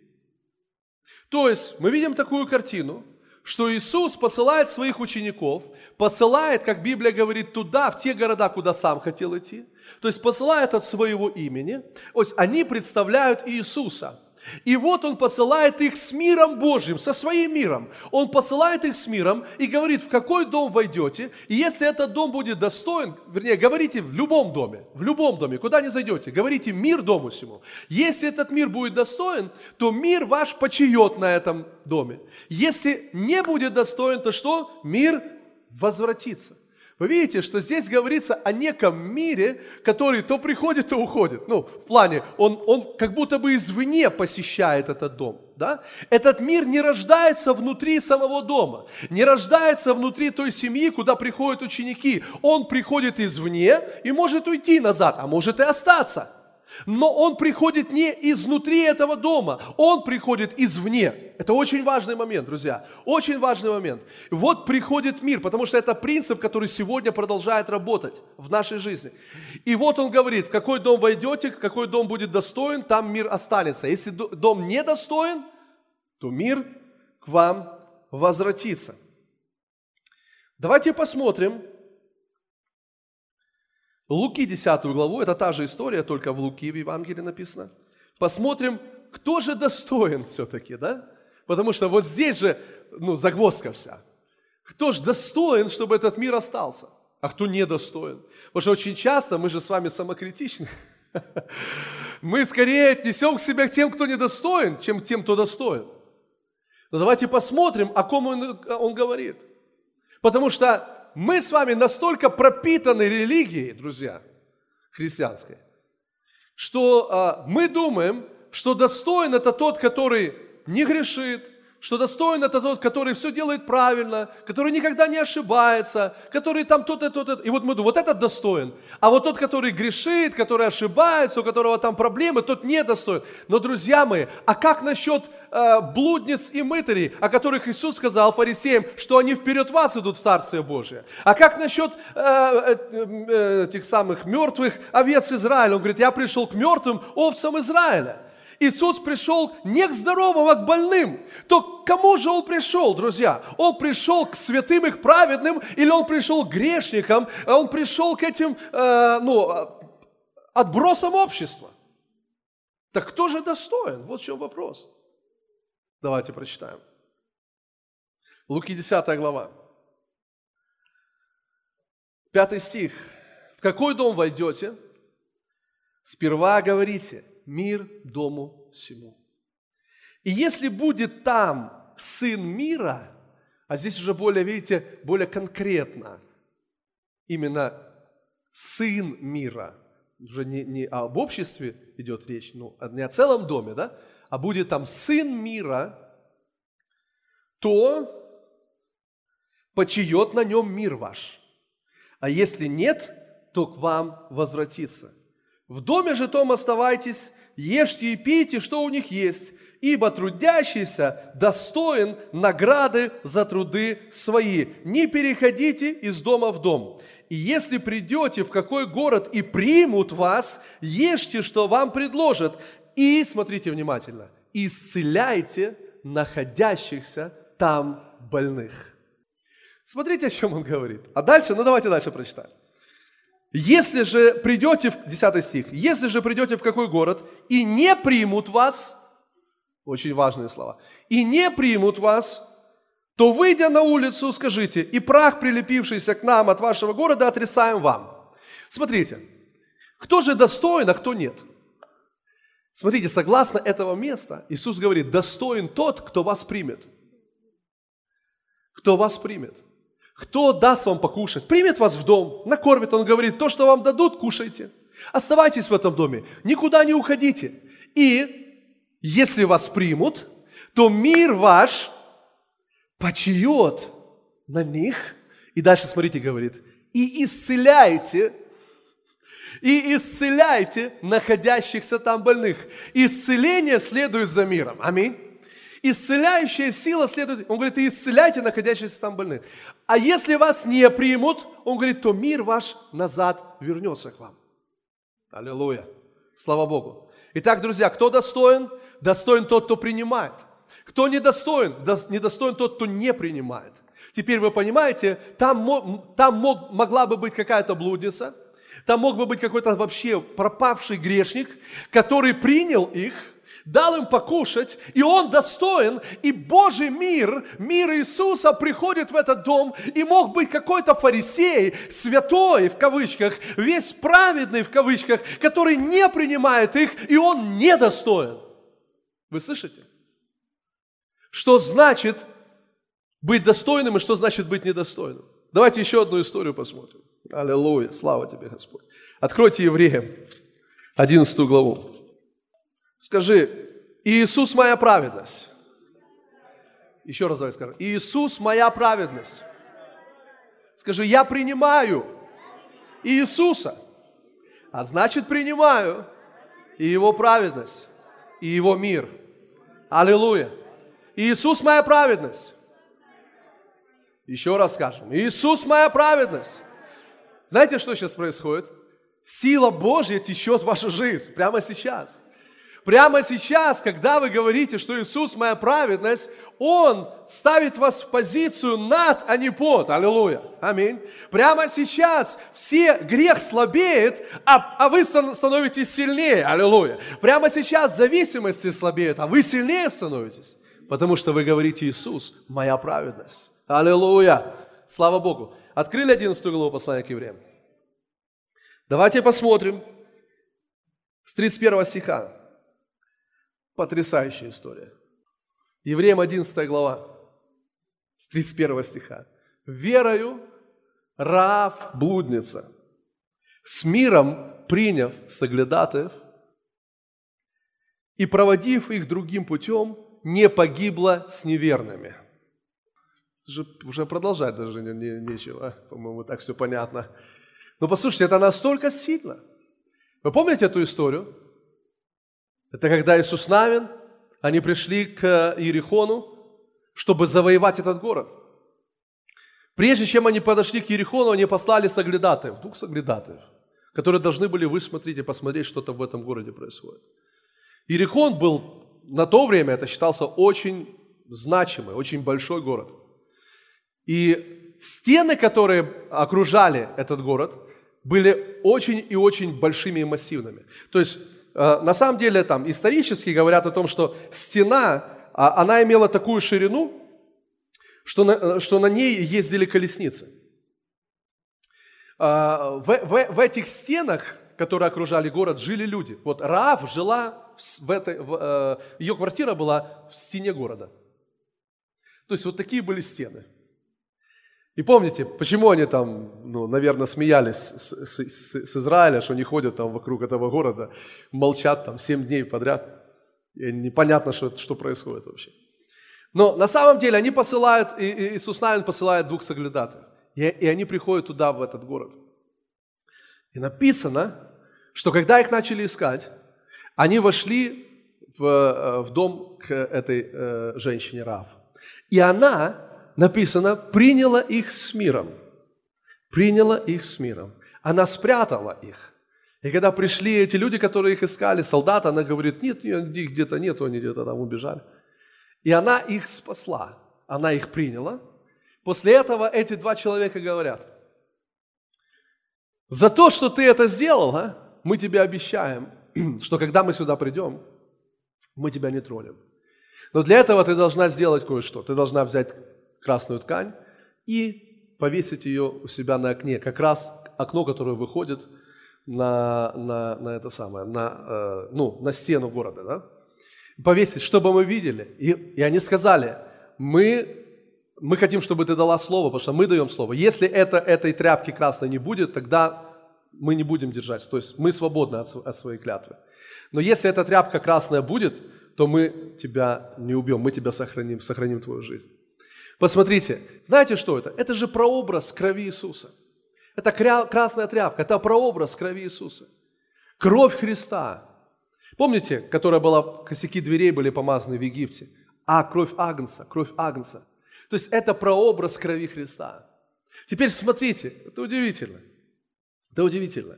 То есть мы видим такую картину, что Иисус посылает своих учеников, посылает, как Библия говорит, туда, в те города, куда сам хотел идти. То есть посылает от своего имени. То есть они представляют Иисуса – и вот он посылает их с миром Божьим, со своим миром. Он посылает их с миром и говорит, в какой дом войдете, и если этот дом будет достоин, вернее, говорите в любом доме, в любом доме, куда не зайдете, говорите мир дому всему. Если этот мир будет достоин, то мир ваш почиет на этом доме. Если не будет достоин, то что? Мир возвратится. Вы видите, что здесь говорится о неком мире, который то приходит, то уходит. Ну, в плане, он, он как будто бы извне посещает этот дом. Да? Этот мир не рождается внутри самого дома, не рождается внутри той семьи, куда приходят ученики. Он приходит извне и может уйти назад, а может и остаться. Но он приходит не изнутри этого дома, он приходит извне. Это очень важный момент, друзья. Очень важный момент. Вот приходит мир, потому что это принцип, который сегодня продолжает работать в нашей жизни. И вот он говорит, в какой дом войдете, какой дом будет достоин, там мир останется. Если дом не достоин, то мир к вам возвратится. Давайте посмотрим, Луки 10 главу, это та же история, только в Луки в Евангелии написано. Посмотрим, кто же достоин все-таки, да? Потому что вот здесь же, ну, загвоздка вся. Кто же достоин, чтобы этот мир остался? А кто недостоин? Потому что очень часто мы же с вами самокритичны. Мы скорее отнесем к себе тем, кто недостоин, чем тем, кто достоин. Но давайте посмотрим, о ком он, он говорит. Потому что мы с вами настолько пропитаны религией, друзья, христианской, что а, мы думаем, что достоин это тот, который не грешит, что достоин это тот, который все делает правильно, который никогда не ошибается, который там тот-то. И вот мы думаем, вот этот достоин. А вот тот, который грешит, который ошибается, у которого там проблемы, тот недостоин. Но, друзья мои, а как насчет э, блудниц и мытарей, о которых Иисус сказал фарисеям, что они вперед вас идут в Царствие Божие? А как насчет э, э, э, этих самых мертвых овец Израиля? Он говорит, я пришел к мертвым овцам Израиля. Иисус пришел не к здоровым, а к больным. То к кому же Он пришел, друзья? Он пришел к святым и к праведным, или Он пришел к грешникам, а Он пришел к этим, э, ну, отбросам общества? Так кто же достоин? Вот в чем вопрос. Давайте прочитаем. Луки 10 глава. Пятый стих. В какой дом войдете? Сперва говорите, мир дому всему. И если будет там сын мира, а здесь уже более, видите, более конкретно, именно сын мира, уже не, не об обществе идет речь, ну, не о целом доме, да, а будет там сын мира, то почиет на нем мир ваш. А если нет, то к вам возвратится. В доме же том оставайтесь, ешьте и пейте, что у них есть, ибо трудящийся достоин награды за труды свои. Не переходите из дома в дом. И если придете в какой город и примут вас, ешьте, что вам предложат, и, смотрите внимательно, исцеляйте находящихся там больных. Смотрите, о чем он говорит. А дальше, ну давайте дальше прочитаем. Если же придете, в 10 стих, если же придете в какой город и не примут вас, очень важные слова, и не примут вас, то, выйдя на улицу, скажите, и прах, прилепившийся к нам от вашего города, отрисаем вам. Смотрите, кто же достоин, а кто нет? Смотрите, согласно этого места, Иисус говорит, достоин тот, кто вас примет. Кто вас примет. Кто даст вам покушать? Примет вас в дом, накормит. Он говорит, то, что вам дадут, кушайте. Оставайтесь в этом доме, никуда не уходите. И если вас примут, то мир ваш почиет на них. И дальше, смотрите, говорит, и исцеляйте, и исцеляйте находящихся там больных. Исцеление следует за миром. Аминь. Исцеляющая сила следует, он говорит, и исцеляйте находящихся там больных. А если вас не примут, он говорит, то мир ваш назад вернется к вам. Аллилуйя. Слава Богу. Итак, друзья, кто достоин? Достоин тот, кто принимает. Кто недостоин? Недостоин тот, кто не принимает. Теперь вы понимаете, там, там мог, могла бы быть какая-то блудница, там мог бы быть какой-то вообще пропавший грешник, который принял их, дал им покушать, и он достоин, и Божий мир, мир Иисуса приходит в этот дом, и мог быть какой-то фарисей, святой в кавычках, весь праведный в кавычках, который не принимает их, и он недостоин. Вы слышите? Что значит быть достойным и что значит быть недостойным? Давайте еще одну историю посмотрим. Аллилуйя, слава тебе, Господь. Откройте Евреям 11 главу. Скажи, Иисус моя праведность. Еще раз давай скажем. Иисус моя праведность. Скажи, я принимаю Иисуса, а значит принимаю и Его праведность, и Его мир. Аллилуйя. Иисус моя праведность. Еще раз скажем. Иисус моя праведность. Знаете, что сейчас происходит? Сила Божья течет в вашу жизнь прямо сейчас. Прямо сейчас, когда вы говорите, что Иисус моя праведность, Он ставит вас в позицию над, а не под. Аллилуйя. Аминь. Прямо сейчас все грех слабеет, а, а вы становитесь сильнее. Аллилуйя. Прямо сейчас зависимости слабеют, а вы сильнее становитесь. Потому что вы говорите, Иисус, моя праведность. Аллилуйя. Слава Богу. Открыли 11 главу послания к евреям. Давайте посмотрим с 31 стиха. Потрясающая история. Евреям 11 глава, с 31 стиха. «Верою Раав блудница, с миром приняв соглядатаев и проводив их другим путем, не погибла с неверными». Уже, уже продолжать даже не, не, нечего, по-моему, так все понятно. Но послушайте, это настолько сильно. Вы помните эту историю? Это когда Иисус Навин, они пришли к Иерихону, чтобы завоевать этот город. Прежде чем они подошли к Иерихону, они послали соглядатаев, двух соглядатаев, которые должны были высмотреть и посмотреть, что там в этом городе происходит. Иерихон был на то время, это считался очень значимый, очень большой город. И стены, которые окружали этот город, были очень и очень большими и массивными. То есть Э, на самом деле там исторически говорят о том, что стена, а, она имела такую ширину, что на, э, что на ней ездили колесницы. Э, в, в, в этих стенах, которые окружали город, жили люди. Вот Раав жила в этой, в, ее квартира была в стене города. То есть вот такие были стены. И помните, почему они там, ну, наверное, смеялись с, с, с, с Израиля, что они ходят там вокруг этого города, молчат там семь дней подряд. И непонятно, что, что происходит вообще. Но на самом деле они посылают, и, и Иисус Навин посылает двух соглядатаев. И, и они приходят туда, в этот город. И написано, что когда их начали искать, они вошли в, э, в дом к этой э, женщине Рав. И она написано, приняла их с миром. Приняла их с миром. Она спрятала их. И когда пришли эти люди, которые их искали, солдаты, она говорит, нет, их где-то нету, они где-то там убежали. И она их спасла. Она их приняла. После этого эти два человека говорят, за то, что ты это сделал, а, мы тебе обещаем, что когда мы сюда придем, мы тебя не тронем. Но для этого ты должна сделать кое-что. Ты должна взять красную ткань и повесить ее у себя на окне. Как раз окно, которое выходит на, на, на это самое, на, э, ну, на стену города, да? Повесить, чтобы мы видели. И, и они сказали, мы, мы хотим, чтобы ты дала слово, потому что мы даем слово. Если это, этой тряпки красной не будет, тогда мы не будем держать. То есть мы свободны от, от своей клятвы. Но если эта тряпка красная будет, то мы тебя не убьем, мы тебя сохраним, сохраним твою жизнь. Посмотрите, знаете, что это? Это же прообраз крови Иисуса. Это красная тряпка, это прообраз крови Иисуса. Кровь Христа. Помните, которая была, косяки дверей были помазаны в Египте? А, кровь Агнца, кровь Агнца. То есть это прообраз крови Христа. Теперь смотрите, это удивительно. Это удивительно.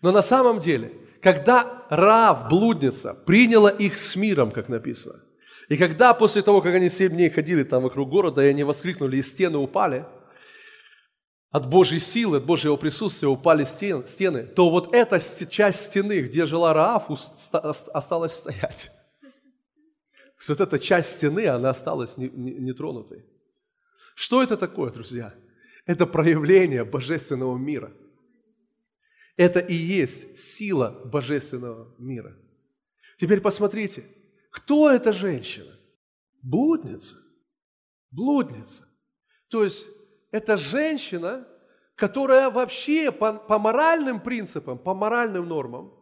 Но на самом деле, когда Рав, блудница, приняла их с миром, как написано, и когда после того, как они семь дней ходили там вокруг города, и они воскликнули, и стены упали, от Божьей силы, от Божьего присутствия упали стены, то вот эта часть стены, где жила Рааф, осталась стоять. Вот эта часть стены, она осталась нетронутой. Что это такое, друзья? Это проявление божественного мира. Это и есть сила божественного мира. Теперь посмотрите, кто эта женщина? Блудница. Блудница. То есть это женщина, которая вообще по, по моральным принципам, по моральным нормам,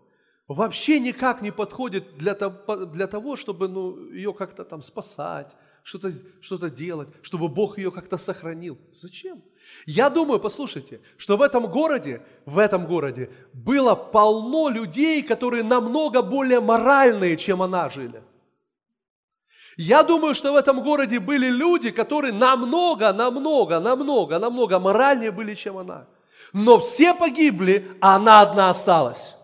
вообще никак не подходит для того, для того чтобы ну, ее как-то там спасать, что-то что делать, чтобы Бог ее как-то сохранил. Зачем? Я думаю, послушайте, что в этом городе, в этом городе было полно людей, которые намного более моральные, чем она жили. Я думаю, что в этом городе были люди, которые намного, намного, намного, намного моральнее были, чем она. Но все погибли, а она одна осталась.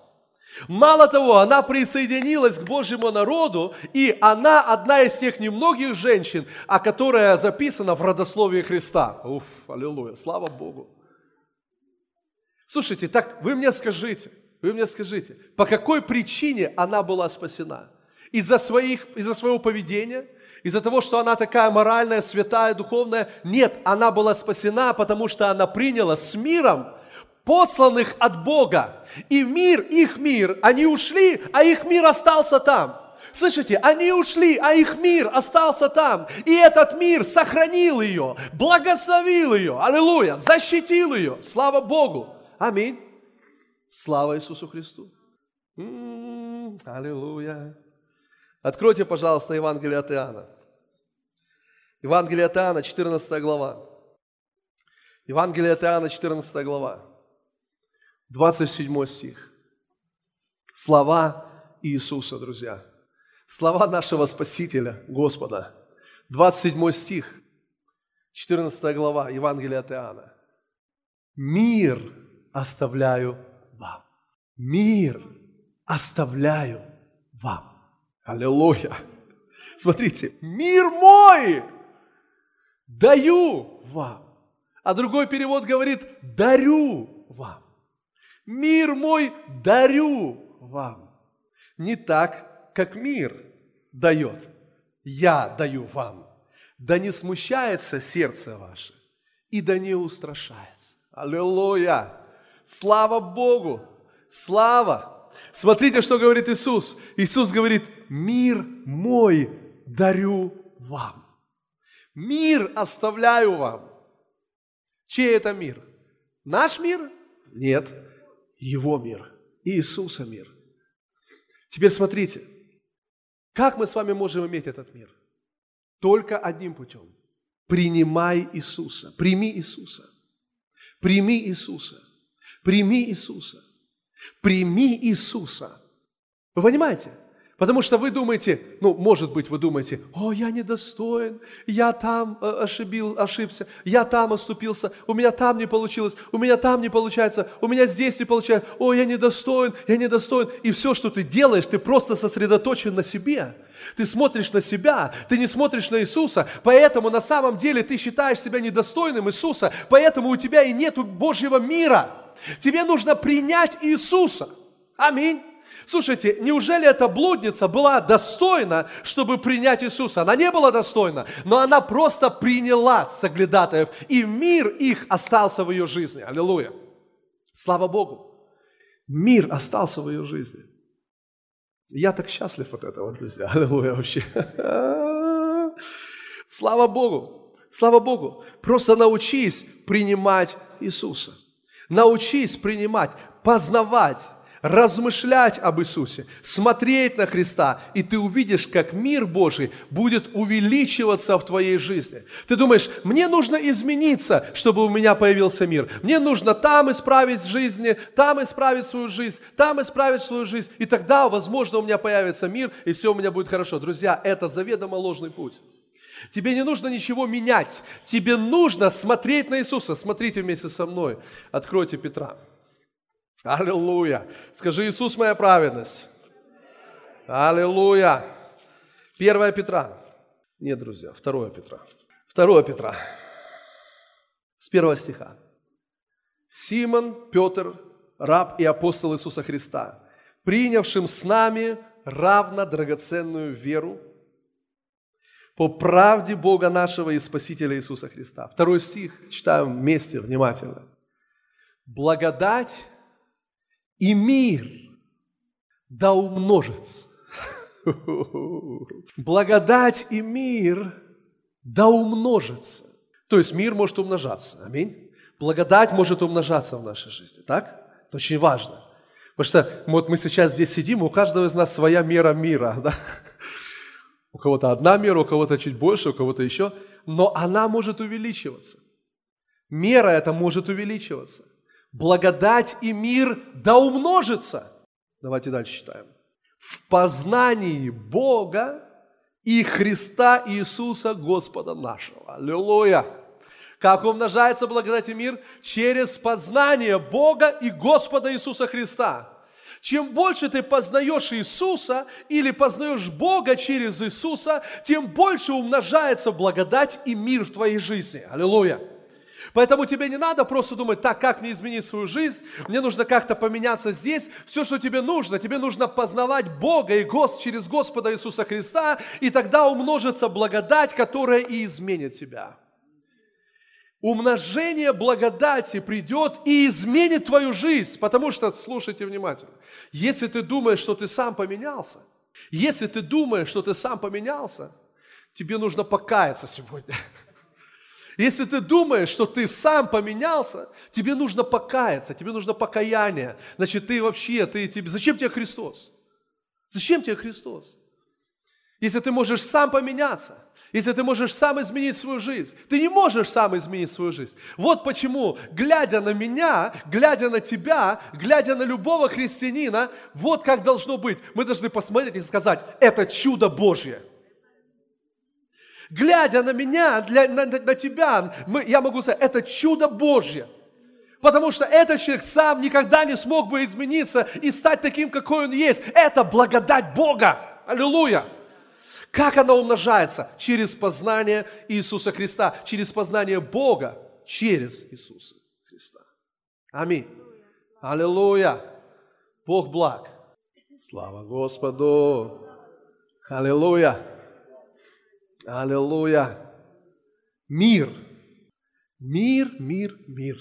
Мало того, она присоединилась к Божьему народу, и она одна из тех немногих женщин, о которой записана в родословии Христа. Уф, аллилуйя, слава Богу. Слушайте, так вы мне скажите, вы мне скажите, по какой причине она была спасена? Из-за, своих, из-за своего поведения? Из-за того, что она такая моральная, святая, духовная? Нет, она была спасена, потому что она приняла с миром посланных от Бога. И мир, их мир, они ушли, а их мир остался там. Слышите, они ушли, а их мир остался там. И этот мир сохранил ее, благословил ее, аллилуйя, защитил ее. Слава Богу. Аминь. Слава Иисусу Христу. М-м-м, аллилуйя. Откройте, пожалуйста, Евангелие от Иоанна. Евангелие от Иоанна, 14 глава. Евангелие от Иоанна, 14 глава. 27 стих. Слова Иисуса, друзья. Слова нашего Спасителя, Господа. 27 стих, 14 глава Евангелия от Иоанна. Мир оставляю вам. Мир оставляю вам. Аллилуйя. Смотрите, мир мой даю вам. А другой перевод говорит, дарю вам. Мир мой дарю вам. Не так, как мир дает. Я даю вам. Да не смущается сердце ваше, и да не устрашается. Аллилуйя! Слава Богу! Слава! Смотрите, что говорит Иисус. Иисус говорит, мир мой дарю вам. Мир оставляю вам. Чей это мир? Наш мир? Нет. Его мир, Иисуса мир. Теперь смотрите, как мы с вами можем иметь этот мир? Только одним путем. Принимай Иисуса, прими Иисуса, прими Иисуса, прими Иисуса, прими Иисуса. Вы понимаете? Потому что вы думаете, ну, может быть, вы думаете, о, я недостоин, я там э, ошибил, ошибся, я там оступился, у меня там не получилось, у меня там не получается, у меня здесь не получается, о, я недостоин, я недостоин. И все, что ты делаешь, ты просто сосредоточен на себе. Ты смотришь на себя, ты не смотришь на Иисуса, поэтому на самом деле ты считаешь себя недостойным Иисуса, поэтому у тебя и нет Божьего мира. Тебе нужно принять Иисуса. Аминь. Слушайте, неужели эта блудница была достойна, чтобы принять Иисуса? Она не была достойна, но она просто приняла соглядатаев, и мир их остался в ее жизни. Аллилуйя. Слава Богу. Мир остался в ее жизни. Я так счастлив от этого, друзья. Аллилуйя вообще. Слава Богу. Слава Богу. Просто научись принимать Иисуса. Научись принимать, познавать размышлять об Иисусе, смотреть на Христа, и ты увидишь, как мир Божий будет увеличиваться в твоей жизни. Ты думаешь, мне нужно измениться, чтобы у меня появился мир. Мне нужно там исправить жизни, там исправить свою жизнь, там исправить свою жизнь, и тогда, возможно, у меня появится мир, и все у меня будет хорошо. Друзья, это заведомо ложный путь. Тебе не нужно ничего менять. Тебе нужно смотреть на Иисуса. Смотрите вместе со мной. Откройте Петра. Аллилуйя. Скажи, Иисус моя праведность. Аллилуйя. Первая Петра. Нет, друзья, второе Петра. Второе Петра. С первого стиха. Симон, Петр, раб и апостол Иисуса Христа, принявшим с нами равно драгоценную веру по правде Бога нашего и Спасителя Иисуса Христа. Второй стих, читаем вместе внимательно. Благодать и мир да умножится. Благодать и мир да умножится. То есть мир может умножаться. Аминь. Благодать может умножаться в нашей жизни. Так? Это очень важно. Потому что вот мы сейчас здесь сидим, у каждого из нас своя мера мира. Да? У кого-то одна мера, у кого-то чуть больше, у кого-то еще. Но она может увеличиваться. Мера эта может увеличиваться благодать и мир да умножится. Давайте дальше читаем. В познании Бога и Христа Иисуса Господа нашего. Аллилуйя! Как умножается благодать и мир? Через познание Бога и Господа Иисуса Христа. Чем больше ты познаешь Иисуса или познаешь Бога через Иисуса, тем больше умножается благодать и мир в твоей жизни. Аллилуйя! Поэтому тебе не надо просто думать, так, как мне изменить свою жизнь, мне нужно как-то поменяться здесь. Все, что тебе нужно, тебе нужно познавать Бога и Гос через Господа Иисуса Христа, и тогда умножится благодать, которая и изменит тебя. Умножение благодати придет и изменит твою жизнь, потому что, слушайте внимательно, если ты думаешь, что ты сам поменялся, если ты думаешь, что ты сам поменялся, тебе нужно покаяться сегодня – если ты думаешь, что ты сам поменялся, тебе нужно покаяться, тебе нужно покаяние. Значит, ты вообще, ты, тебе, зачем тебе Христос? Зачем тебе Христос? Если ты можешь сам поменяться, если ты можешь сам изменить свою жизнь, ты не можешь сам изменить свою жизнь. Вот почему, глядя на меня, глядя на тебя, глядя на любого христианина, вот как должно быть. Мы должны посмотреть и сказать, это чудо Божье – Глядя на меня, для, на, на тебя, мы, я могу сказать, это чудо Божье. Потому что этот человек сам никогда не смог бы измениться и стать таким, какой он есть. Это благодать Бога. Аллилуйя. Как она умножается? Через познание Иисуса Христа, через познание Бога, через Иисуса Христа. Аминь. Аллилуйя. Бог благ. Слава Господу. Аллилуйя. Аллилуйя. Мир. Мир, мир, мир.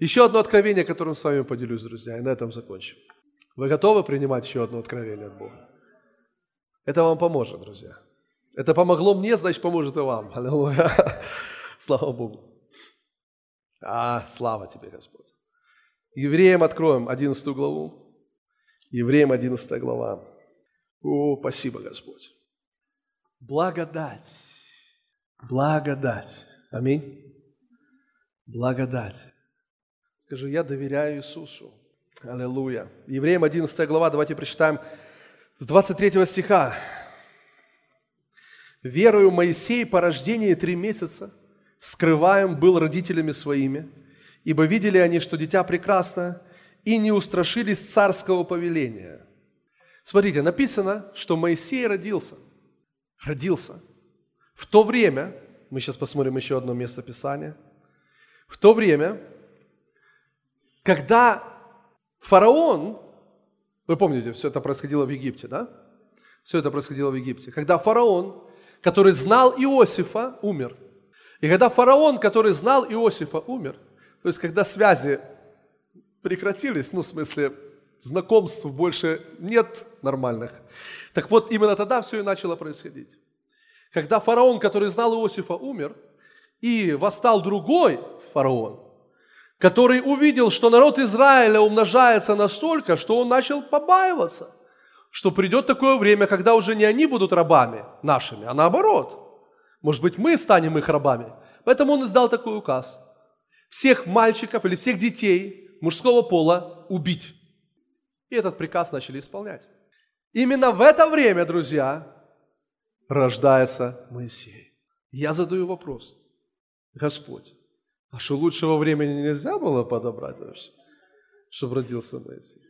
Еще одно откровение, которым с вами поделюсь, друзья, и на этом закончим. Вы готовы принимать еще одно откровение от Бога? Это вам поможет, друзья. Это помогло мне, значит, поможет и вам. Аллилуйя. Слава Богу. А, слава тебе, Господь. Евреям откроем 11 главу. Евреям 11 глава. О, спасибо, Господь. Благодать. Благодать. Аминь. Благодать. Скажи, я доверяю Иисусу. Аллилуйя. Евреям 11 глава, давайте прочитаем с 23 стиха. «Верою Моисей по рождении три месяца скрываем был родителями своими, ибо видели они, что дитя прекрасно, и не устрашились царского повеления». Смотрите, написано, что Моисей родился – родился. В то время, мы сейчас посмотрим еще одно место Писания, в то время, когда фараон, вы помните, все это происходило в Египте, да? Все это происходило в Египте. Когда фараон, который знал Иосифа, умер. И когда фараон, который знал Иосифа, умер, то есть когда связи прекратились, ну, в смысле, знакомств больше нет нормальных. Так вот, именно тогда все и начало происходить. Когда фараон, который знал Иосифа, умер, и восстал другой фараон, который увидел, что народ Израиля умножается настолько, что он начал побаиваться, что придет такое время, когда уже не они будут рабами нашими, а наоборот. Может быть, мы станем их рабами. Поэтому он издал такой указ. Всех мальчиков или всех детей мужского пола убить. И этот приказ начали исполнять. Именно в это время, друзья, рождается Моисей. Я задаю вопрос. Господь, а что лучшего времени нельзя было подобрать вообще, чтобы родился Моисей?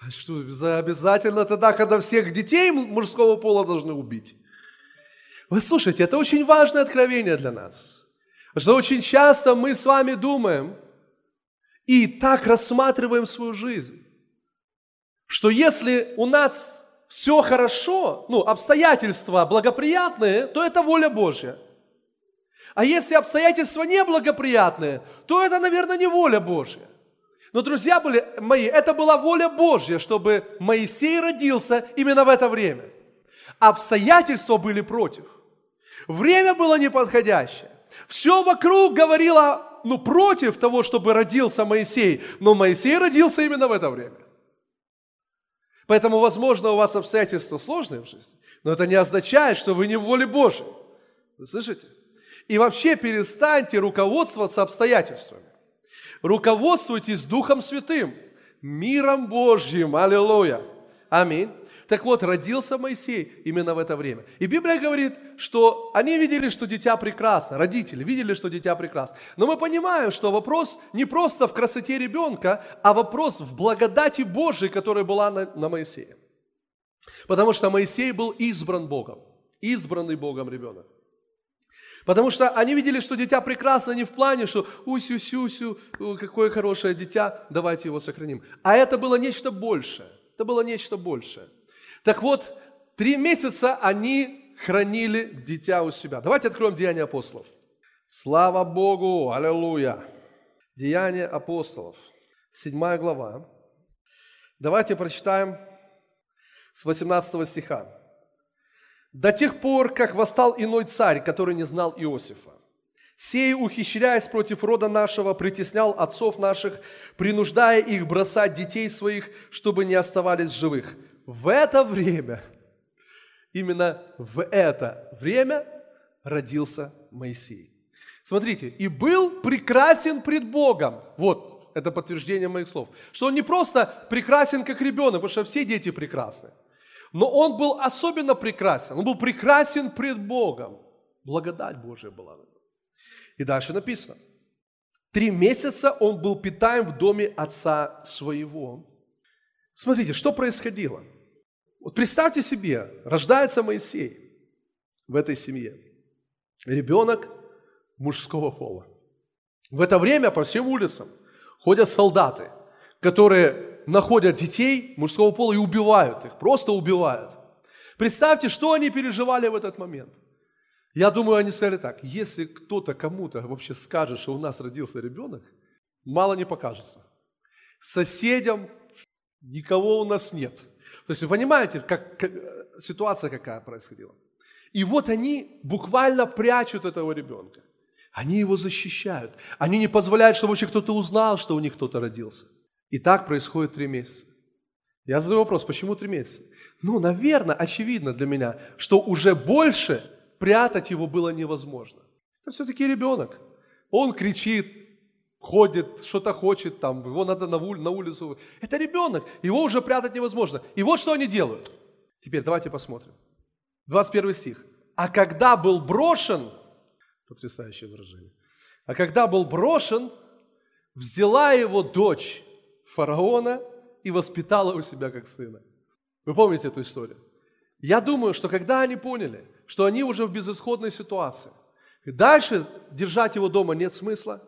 А что, обязательно тогда, когда всех детей мужского пола должны убить? Вы слушайте, это очень важное откровение для нас. Что очень часто мы с вами думаем и так рассматриваем свою жизнь, что если у нас все хорошо, ну, обстоятельства благоприятные, то это воля Божья. А если обстоятельства неблагоприятные, то это, наверное, не воля Божья. Но, друзья были мои, это была воля Божья, чтобы Моисей родился именно в это время. Обстоятельства были против. Время было неподходящее. Все вокруг говорило, ну, против того, чтобы родился Моисей. Но Моисей родился именно в это время. Поэтому, возможно, у вас обстоятельства сложные в жизни, но это не означает, что вы не в воле Божьей. Вы слышите? И вообще перестаньте руководствоваться обстоятельствами. Руководствуйтесь Духом Святым, миром Божьим. Аллилуйя. Аминь. Так вот, родился Моисей именно в это время. И Библия говорит, что они видели, что дитя прекрасно, родители видели, что дитя прекрасно. Но мы понимаем, что вопрос не просто в красоте ребенка, а вопрос в благодати Божией, которая была на, на Моисее. Потому что Моисей был избран Богом, избранный Богом ребенок. Потому что они видели, что дитя прекрасно не в плане, что усю-сю-сю, какое хорошее дитя, давайте его сохраним. А это было нечто большее. Это было нечто большее. Так вот, три месяца они хранили дитя у себя. Давайте откроем Деяния апостолов. Слава Богу! Аллилуйя! Деяния апостолов, седьмая глава. Давайте прочитаем с 18 стиха до тех пор, как восстал иной царь, который не знал Иосифа. Сей, ухищряясь против рода нашего, притеснял отцов наших, принуждая их бросать детей своих, чтобы не оставались живых. В это время, именно в это время родился Моисей. Смотрите, и был прекрасен пред Богом. Вот, это подтверждение моих слов. Что он не просто прекрасен как ребенок, потому что все дети прекрасны. Но он был особенно прекрасен. Он был прекрасен пред Богом. Благодать Божия была на нем. И дальше написано. Три месяца он был питаем в доме отца своего. Смотрите, что происходило. Вот представьте себе, рождается Моисей в этой семье. Ребенок мужского пола. В это время по всем улицам ходят солдаты, которые находят детей мужского пола и убивают их, просто убивают. Представьте, что они переживали в этот момент. Я думаю, они сказали так, если кто-то кому-то вообще скажет, что у нас родился ребенок, мало не покажется. Соседям никого у нас нет. То есть вы понимаете, как, как, ситуация какая происходила. И вот они буквально прячут этого ребенка. Они его защищают. Они не позволяют, чтобы вообще кто-то узнал, что у них кто-то родился. И так происходит три месяца. Я задаю вопрос, почему три месяца? Ну, наверное, очевидно для меня, что уже больше прятать его было невозможно. Это все-таки ребенок. Он кричит, ходит, что-то хочет, там, его надо на, улицу, на улицу. Это ребенок, его уже прятать невозможно. И вот что они делают. Теперь давайте посмотрим. 21 стих. А когда был брошен, потрясающее выражение, а когда был брошен, взяла его дочь фараона и воспитала у себя как сына. Вы помните эту историю? Я думаю, что когда они поняли, что они уже в безысходной ситуации, дальше держать его дома нет смысла,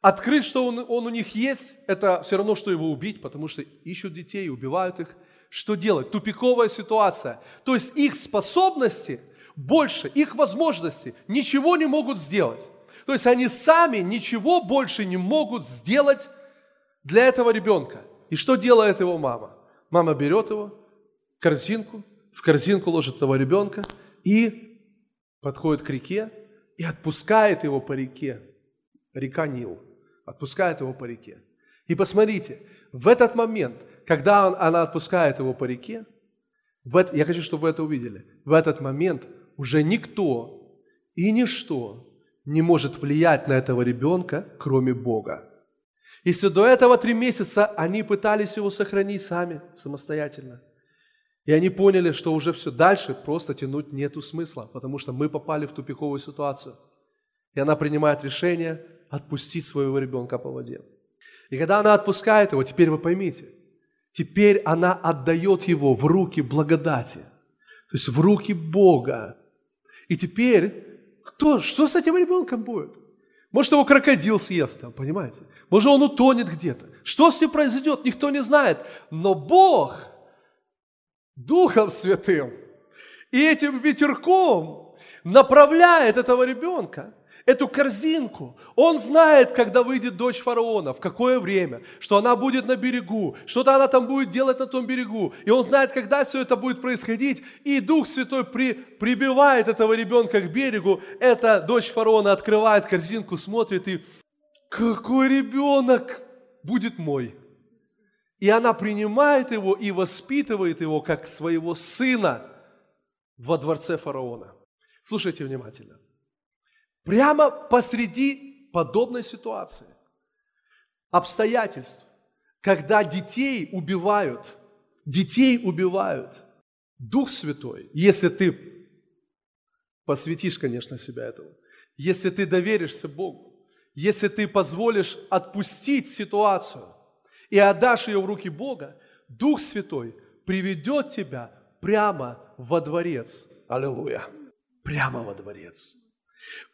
открыть, что он, он у них есть, это все равно, что его убить, потому что ищут детей, убивают их. Что делать? Тупиковая ситуация. То есть их способности больше, их возможности ничего не могут сделать. То есть они сами ничего больше не могут сделать для этого ребенка. И что делает его мама? Мама берет его, корзинку, в корзинку ложит этого ребенка и подходит к реке и отпускает его по реке. Река Нил. Отпускает его по реке. И посмотрите, в этот момент, когда он, она отпускает его по реке, в это, я хочу, чтобы вы это увидели, в этот момент уже никто и ничто не может влиять на этого ребенка, кроме Бога. Если до этого три месяца они пытались его сохранить сами, самостоятельно, и они поняли, что уже все дальше просто тянуть нету смысла, потому что мы попали в тупиковую ситуацию. И она принимает решение отпустить своего ребенка по воде. И когда она отпускает его, теперь вы поймите, теперь она отдает его в руки благодати, то есть в руки Бога. И теперь кто, что с этим ребенком будет? Может, его крокодил съест, там, понимаете? Может, он утонет где-то. Что с ним произойдет, никто не знает. Но Бог Духом Святым и этим ветерком направляет этого ребенка эту корзинку. Он знает, когда выйдет дочь фараона, в какое время, что она будет на берегу, что-то она там будет делать на том берегу. И он знает, когда все это будет происходить. И Дух Святой при, прибивает этого ребенка к берегу. Эта дочь фараона открывает корзинку, смотрит и какой ребенок будет мой. И она принимает его и воспитывает его как своего сына во дворце фараона. Слушайте внимательно. Прямо посреди подобной ситуации, обстоятельств, когда детей убивают, детей убивают, Дух Святой, если ты посвятишь, конечно, себя этому, если ты доверишься Богу, если ты позволишь отпустить ситуацию и отдашь ее в руки Бога, Дух Святой приведет тебя прямо во дворец. Аллилуйя. Прямо во дворец.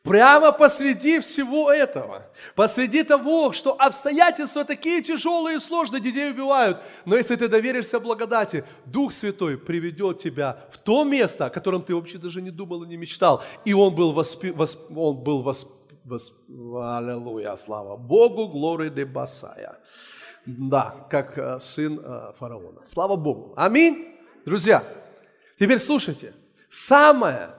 Прямо посреди всего этого, посреди того, что обстоятельства такие тяжелые и сложные, детей убивают, но если ты доверишься благодати, Дух Святой приведет тебя в то место, о котором ты вообще даже не думал и не мечтал, и Он был, воспи, восп, он был восп, восп, аллилуйя, слава Богу, глория де Басая. Да, как э, сын э, фараона. Слава Богу. Аминь. Друзья, теперь слушайте. Самое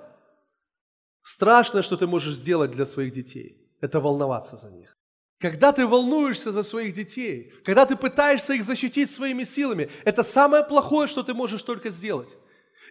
Страшное, что ты можешь сделать для своих детей, это волноваться за них. Когда ты волнуешься за своих детей, когда ты пытаешься их защитить своими силами, это самое плохое, что ты можешь только сделать.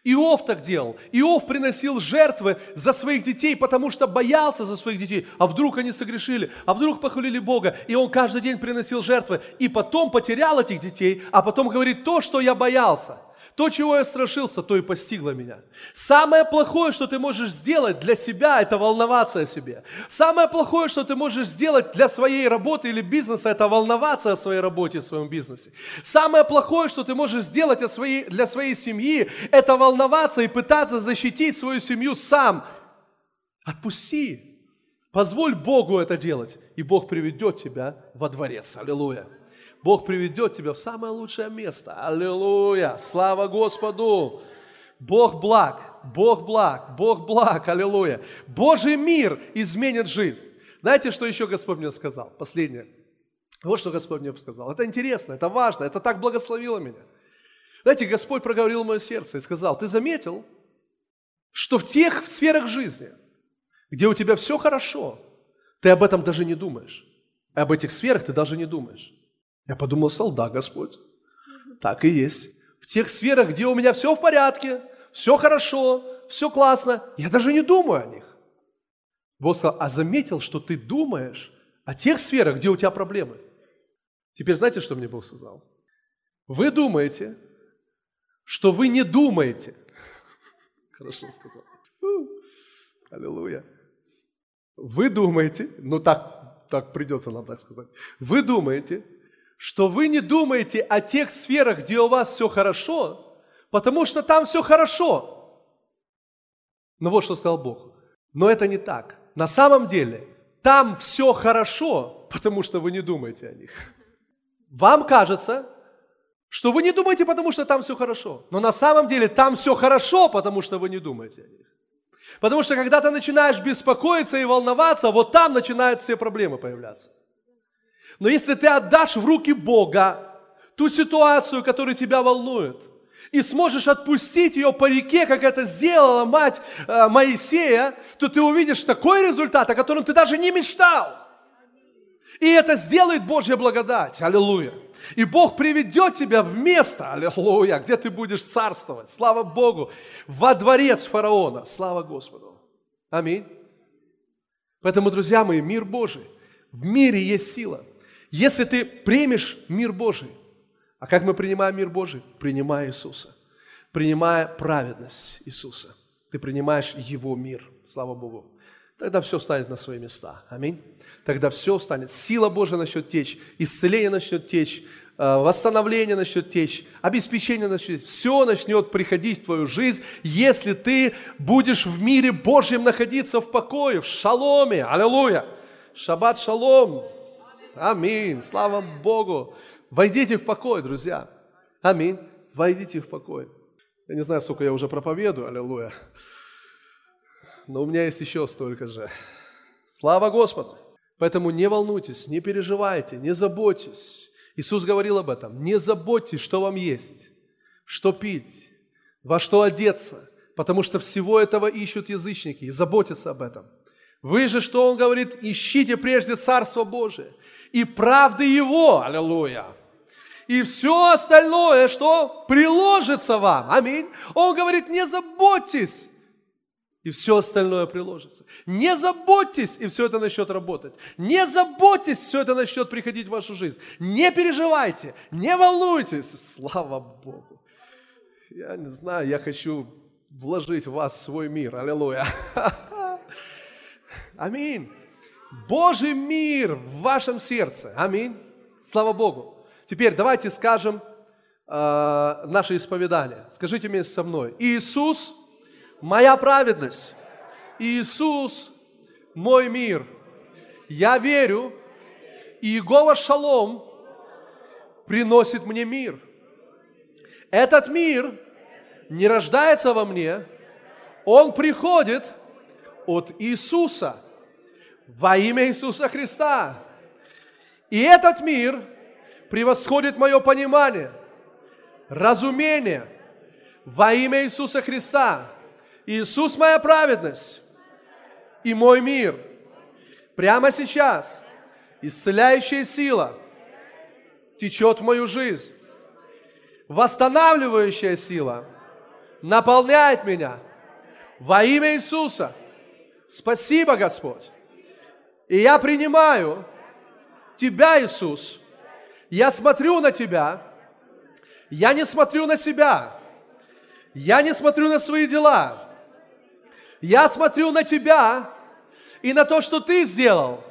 Иов так делал. Иов приносил жертвы за своих детей, потому что боялся за своих детей. А вдруг они согрешили? А вдруг похвалили Бога? И он каждый день приносил жертвы. И потом потерял этих детей, а потом говорит то, что я боялся. То, чего я страшился, то и постигло меня. Самое плохое, что ты можешь сделать для себя, это волноваться о себе. Самое плохое, что ты можешь сделать для своей работы или бизнеса, это волноваться о своей работе и своем бизнесе. Самое плохое, что ты можешь сделать для своей семьи, это волноваться и пытаться защитить свою семью сам. Отпусти. Позволь Богу это делать, и Бог приведет тебя во дворец. Аллилуйя. Бог приведет тебя в самое лучшее место. Аллилуйя! Слава Господу! Бог благ, Бог благ, Бог благ, аллилуйя. Божий мир изменит жизнь. Знаете, что еще Господь мне сказал? Последнее. Вот что Господь мне сказал. Это интересно, это важно, это так благословило меня. Знаете, Господь проговорил мое сердце и сказал, ты заметил, что в тех сферах жизни, где у тебя все хорошо, ты об этом даже не думаешь. Об этих сферах ты даже не думаешь. Я подумал, стал, да, Господь, так и есть. В тех сферах, где у меня все в порядке, все хорошо, все классно, я даже не думаю о них. Бог сказал, а заметил, что ты думаешь о тех сферах, где у тебя проблемы. Теперь знаете, что мне Бог сказал? Вы думаете, что вы не думаете. Хорошо сказал. Аллилуйя. Вы думаете, ну так, так придется нам так сказать. Вы думаете, что вы не думаете о тех сферах, где у вас все хорошо, потому что там все хорошо. Но вот что сказал Бог. Но это не так. На самом деле, там все хорошо, потому что вы не думаете о них. Вам кажется, что вы не думаете, потому что там все хорошо. Но на самом деле там все хорошо, потому что вы не думаете о них. Потому что когда ты начинаешь беспокоиться и волноваться, вот там начинают все проблемы появляться. Но если ты отдашь в руки Бога ту ситуацию, которая тебя волнует, и сможешь отпустить ее по реке, как это сделала мать э, Моисея, то ты увидишь такой результат, о котором ты даже не мечтал. И это сделает Божья благодать. Аллилуйя. И Бог приведет тебя в место, аллилуйя, где ты будешь царствовать. Слава Богу. Во дворец фараона. Слава Господу. Аминь. Поэтому, друзья мои, мир Божий. В мире есть сила. Если ты примешь мир Божий, а как мы принимаем мир Божий? Принимая Иисуса. Принимая праведность Иисуса. Ты принимаешь Его мир. Слава Богу. Тогда все станет на свои места. Аминь. Тогда все станет. Сила Божия начнет течь, исцеление начнет течь, э, восстановление начнет течь, обеспечение начнет течь. Все начнет приходить в твою жизнь, если ты будешь в мире Божьем находиться в покое, в шаломе. Аллилуйя. Шаббат шалом. Аминь. Слава Богу. Войдите в покой, друзья. Аминь. Войдите в покой. Я не знаю, сколько я уже проповедую, аллилуйя. Но у меня есть еще столько же. Слава Господу. Поэтому не волнуйтесь, не переживайте, не заботьтесь. Иисус говорил об этом. Не заботьтесь, что вам есть, что пить, во что одеться, потому что всего этого ищут язычники и заботятся об этом. Вы же, что Он говорит, ищите прежде Царство Божие и правды Его. Аллилуйя и все остальное, что приложится вам. Аминь. Он говорит, не заботьтесь, и все остальное приложится. Не заботьтесь, и все это начнет работать. Не заботьтесь, все это начнет приходить в вашу жизнь. Не переживайте, не волнуйтесь. Слава Богу. Я не знаю, я хочу вложить в вас свой мир. Аллилуйя. Аминь. Божий мир в вашем сердце. Аминь. Слава Богу. Теперь давайте скажем э, наше исповедание. Скажите вместе со мной. Иисус – моя праведность. Иисус – мой мир. Я верю, Иегова Шалом приносит мне мир. Этот мир не рождается во мне, он приходит от Иисуса во имя Иисуса Христа. И этот мир – превосходит мое понимание, разумение во имя Иисуса Христа. Иисус моя праведность и мой мир. Прямо сейчас исцеляющая сила течет в мою жизнь. Восстанавливающая сила наполняет меня во имя Иисуса. Спасибо, Господь. И я принимаю Тебя, Иисус, я смотрю на тебя, я не смотрю на себя, я не смотрю на свои дела, я смотрю на тебя и на то, что ты сделал.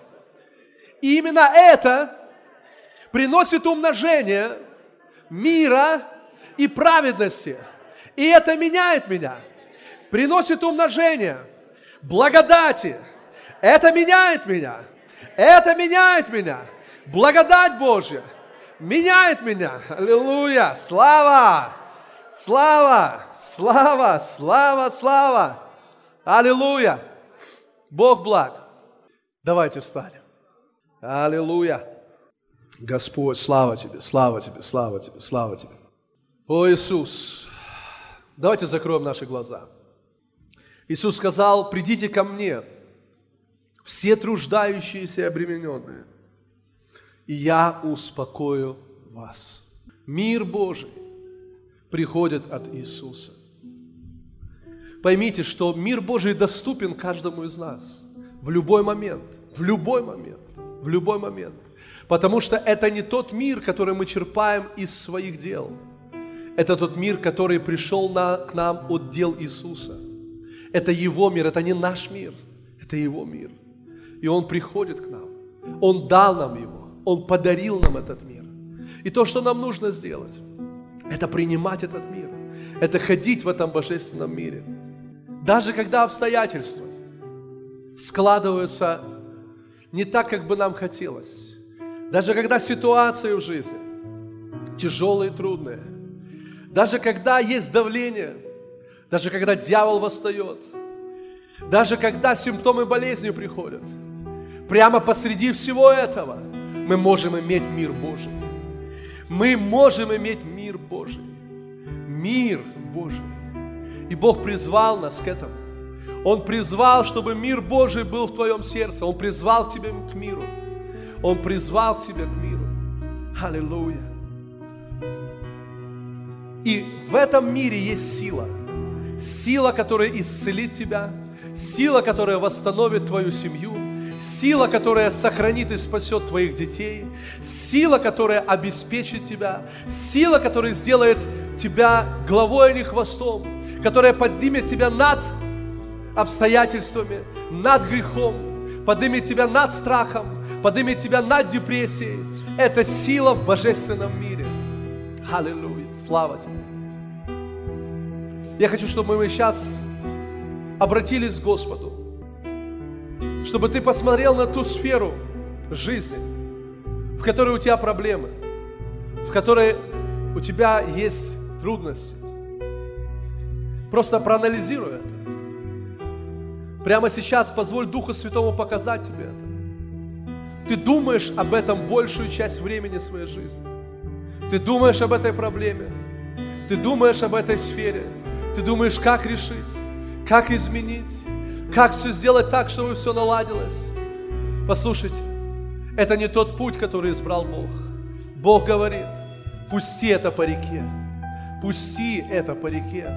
И именно это приносит умножение мира и праведности. И это меняет меня, приносит умножение благодати. Это меняет меня. Это меняет меня. Благодать Божья – меняет меня. Аллилуйя! Слава! Слава! Слава! Слава! Слава! Аллилуйя! Бог благ. Давайте встанем. Аллилуйя! Господь, слава Тебе, слава Тебе, слава Тебе, слава Тебе. О Иисус! Давайте закроем наши глаза. Иисус сказал, придите ко мне, все труждающиеся и обремененные – и я успокою вас. Мир Божий приходит от Иисуса. Поймите, что мир Божий доступен каждому из нас в любой момент, в любой момент, в любой момент. Потому что это не тот мир, который мы черпаем из своих дел. Это тот мир, который пришел на, к нам от дел Иисуса. Это Его мир, это не наш мир, это Его мир. И Он приходит к нам. Он дал нам Его. Он подарил нам этот мир. И то, что нам нужно сделать, это принимать этот мир, это ходить в этом божественном мире. Даже когда обстоятельства складываются не так, как бы нам хотелось, даже когда ситуации в жизни тяжелые трудные, даже когда есть давление, даже когда дьявол восстает, даже когда симптомы болезни приходят, прямо посреди всего этого – мы можем иметь мир Божий. Мы можем иметь мир Божий. Мир Божий. И Бог призвал нас к этому. Он призвал, чтобы мир Божий был в твоем сердце. Он призвал тебя к миру. Он призвал тебя к миру. Аллилуйя. И в этом мире есть сила. Сила, которая исцелит тебя. Сила, которая восстановит твою семью сила, которая сохранит и спасет твоих детей, сила, которая обеспечит тебя, сила, которая сделает тебя главой, а не хвостом, которая поднимет тебя над обстоятельствами, над грехом, поднимет тебя над страхом, поднимет тебя над депрессией. Это сила в божественном мире. Аллилуйя. Слава тебе. Я хочу, чтобы мы сейчас обратились к Господу чтобы ты посмотрел на ту сферу жизни, в которой у тебя проблемы, в которой у тебя есть трудности. Просто проанализируй это. Прямо сейчас позволь Духу Святому показать тебе это. Ты думаешь об этом большую часть времени своей жизни. Ты думаешь об этой проблеме. Ты думаешь об этой сфере. Ты думаешь, как решить, как изменить. Как все сделать так, чтобы все наладилось? Послушайте, это не тот путь, который избрал Бог. Бог говорит, пусти это по реке, пусти это по реке,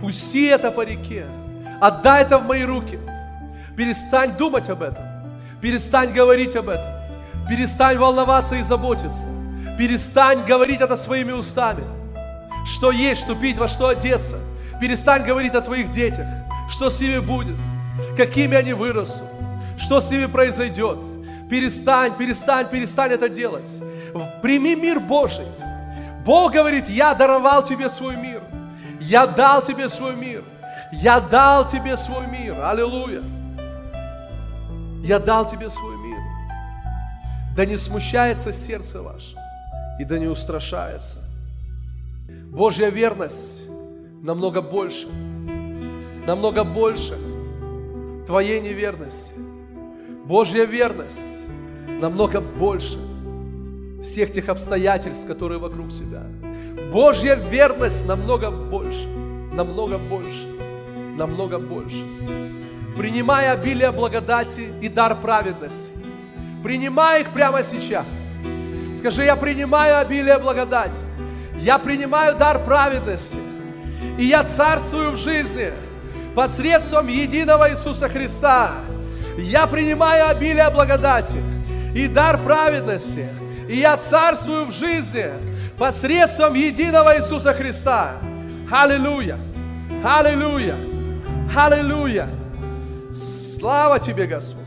пусти это по реке, отдай это в мои руки. Перестань думать об этом, перестань говорить об этом, перестань волноваться и заботиться, перестань говорить это своими устами. Что есть, что пить, во что одеться. Перестань говорить о твоих детях, что с ними будет – какими они вырастут, что с ними произойдет. Перестань, перестань, перестань это делать. Прими мир Божий. Бог говорит, я даровал тебе свой мир. Я дал тебе свой мир. Я дал тебе свой мир. Аллилуйя. Я дал тебе свой мир. Да не смущается сердце ваше и да не устрашается. Божья верность намного больше, намного больше – твоей неверности. Божья верность намного больше всех тех обстоятельств, которые вокруг тебя. Божья верность намного больше, намного больше, намного больше. Принимай обилие благодати и дар праведности. Принимай их прямо сейчас. Скажи, я принимаю обилие благодати. Я принимаю дар праведности. И я царствую в жизни – посредством единого Иисуса Христа. Я принимаю обилие благодати и дар праведности, и я царствую в жизни посредством единого Иисуса Христа. Аллилуйя! Аллилуйя! Аллилуйя! Слава Тебе, Господь!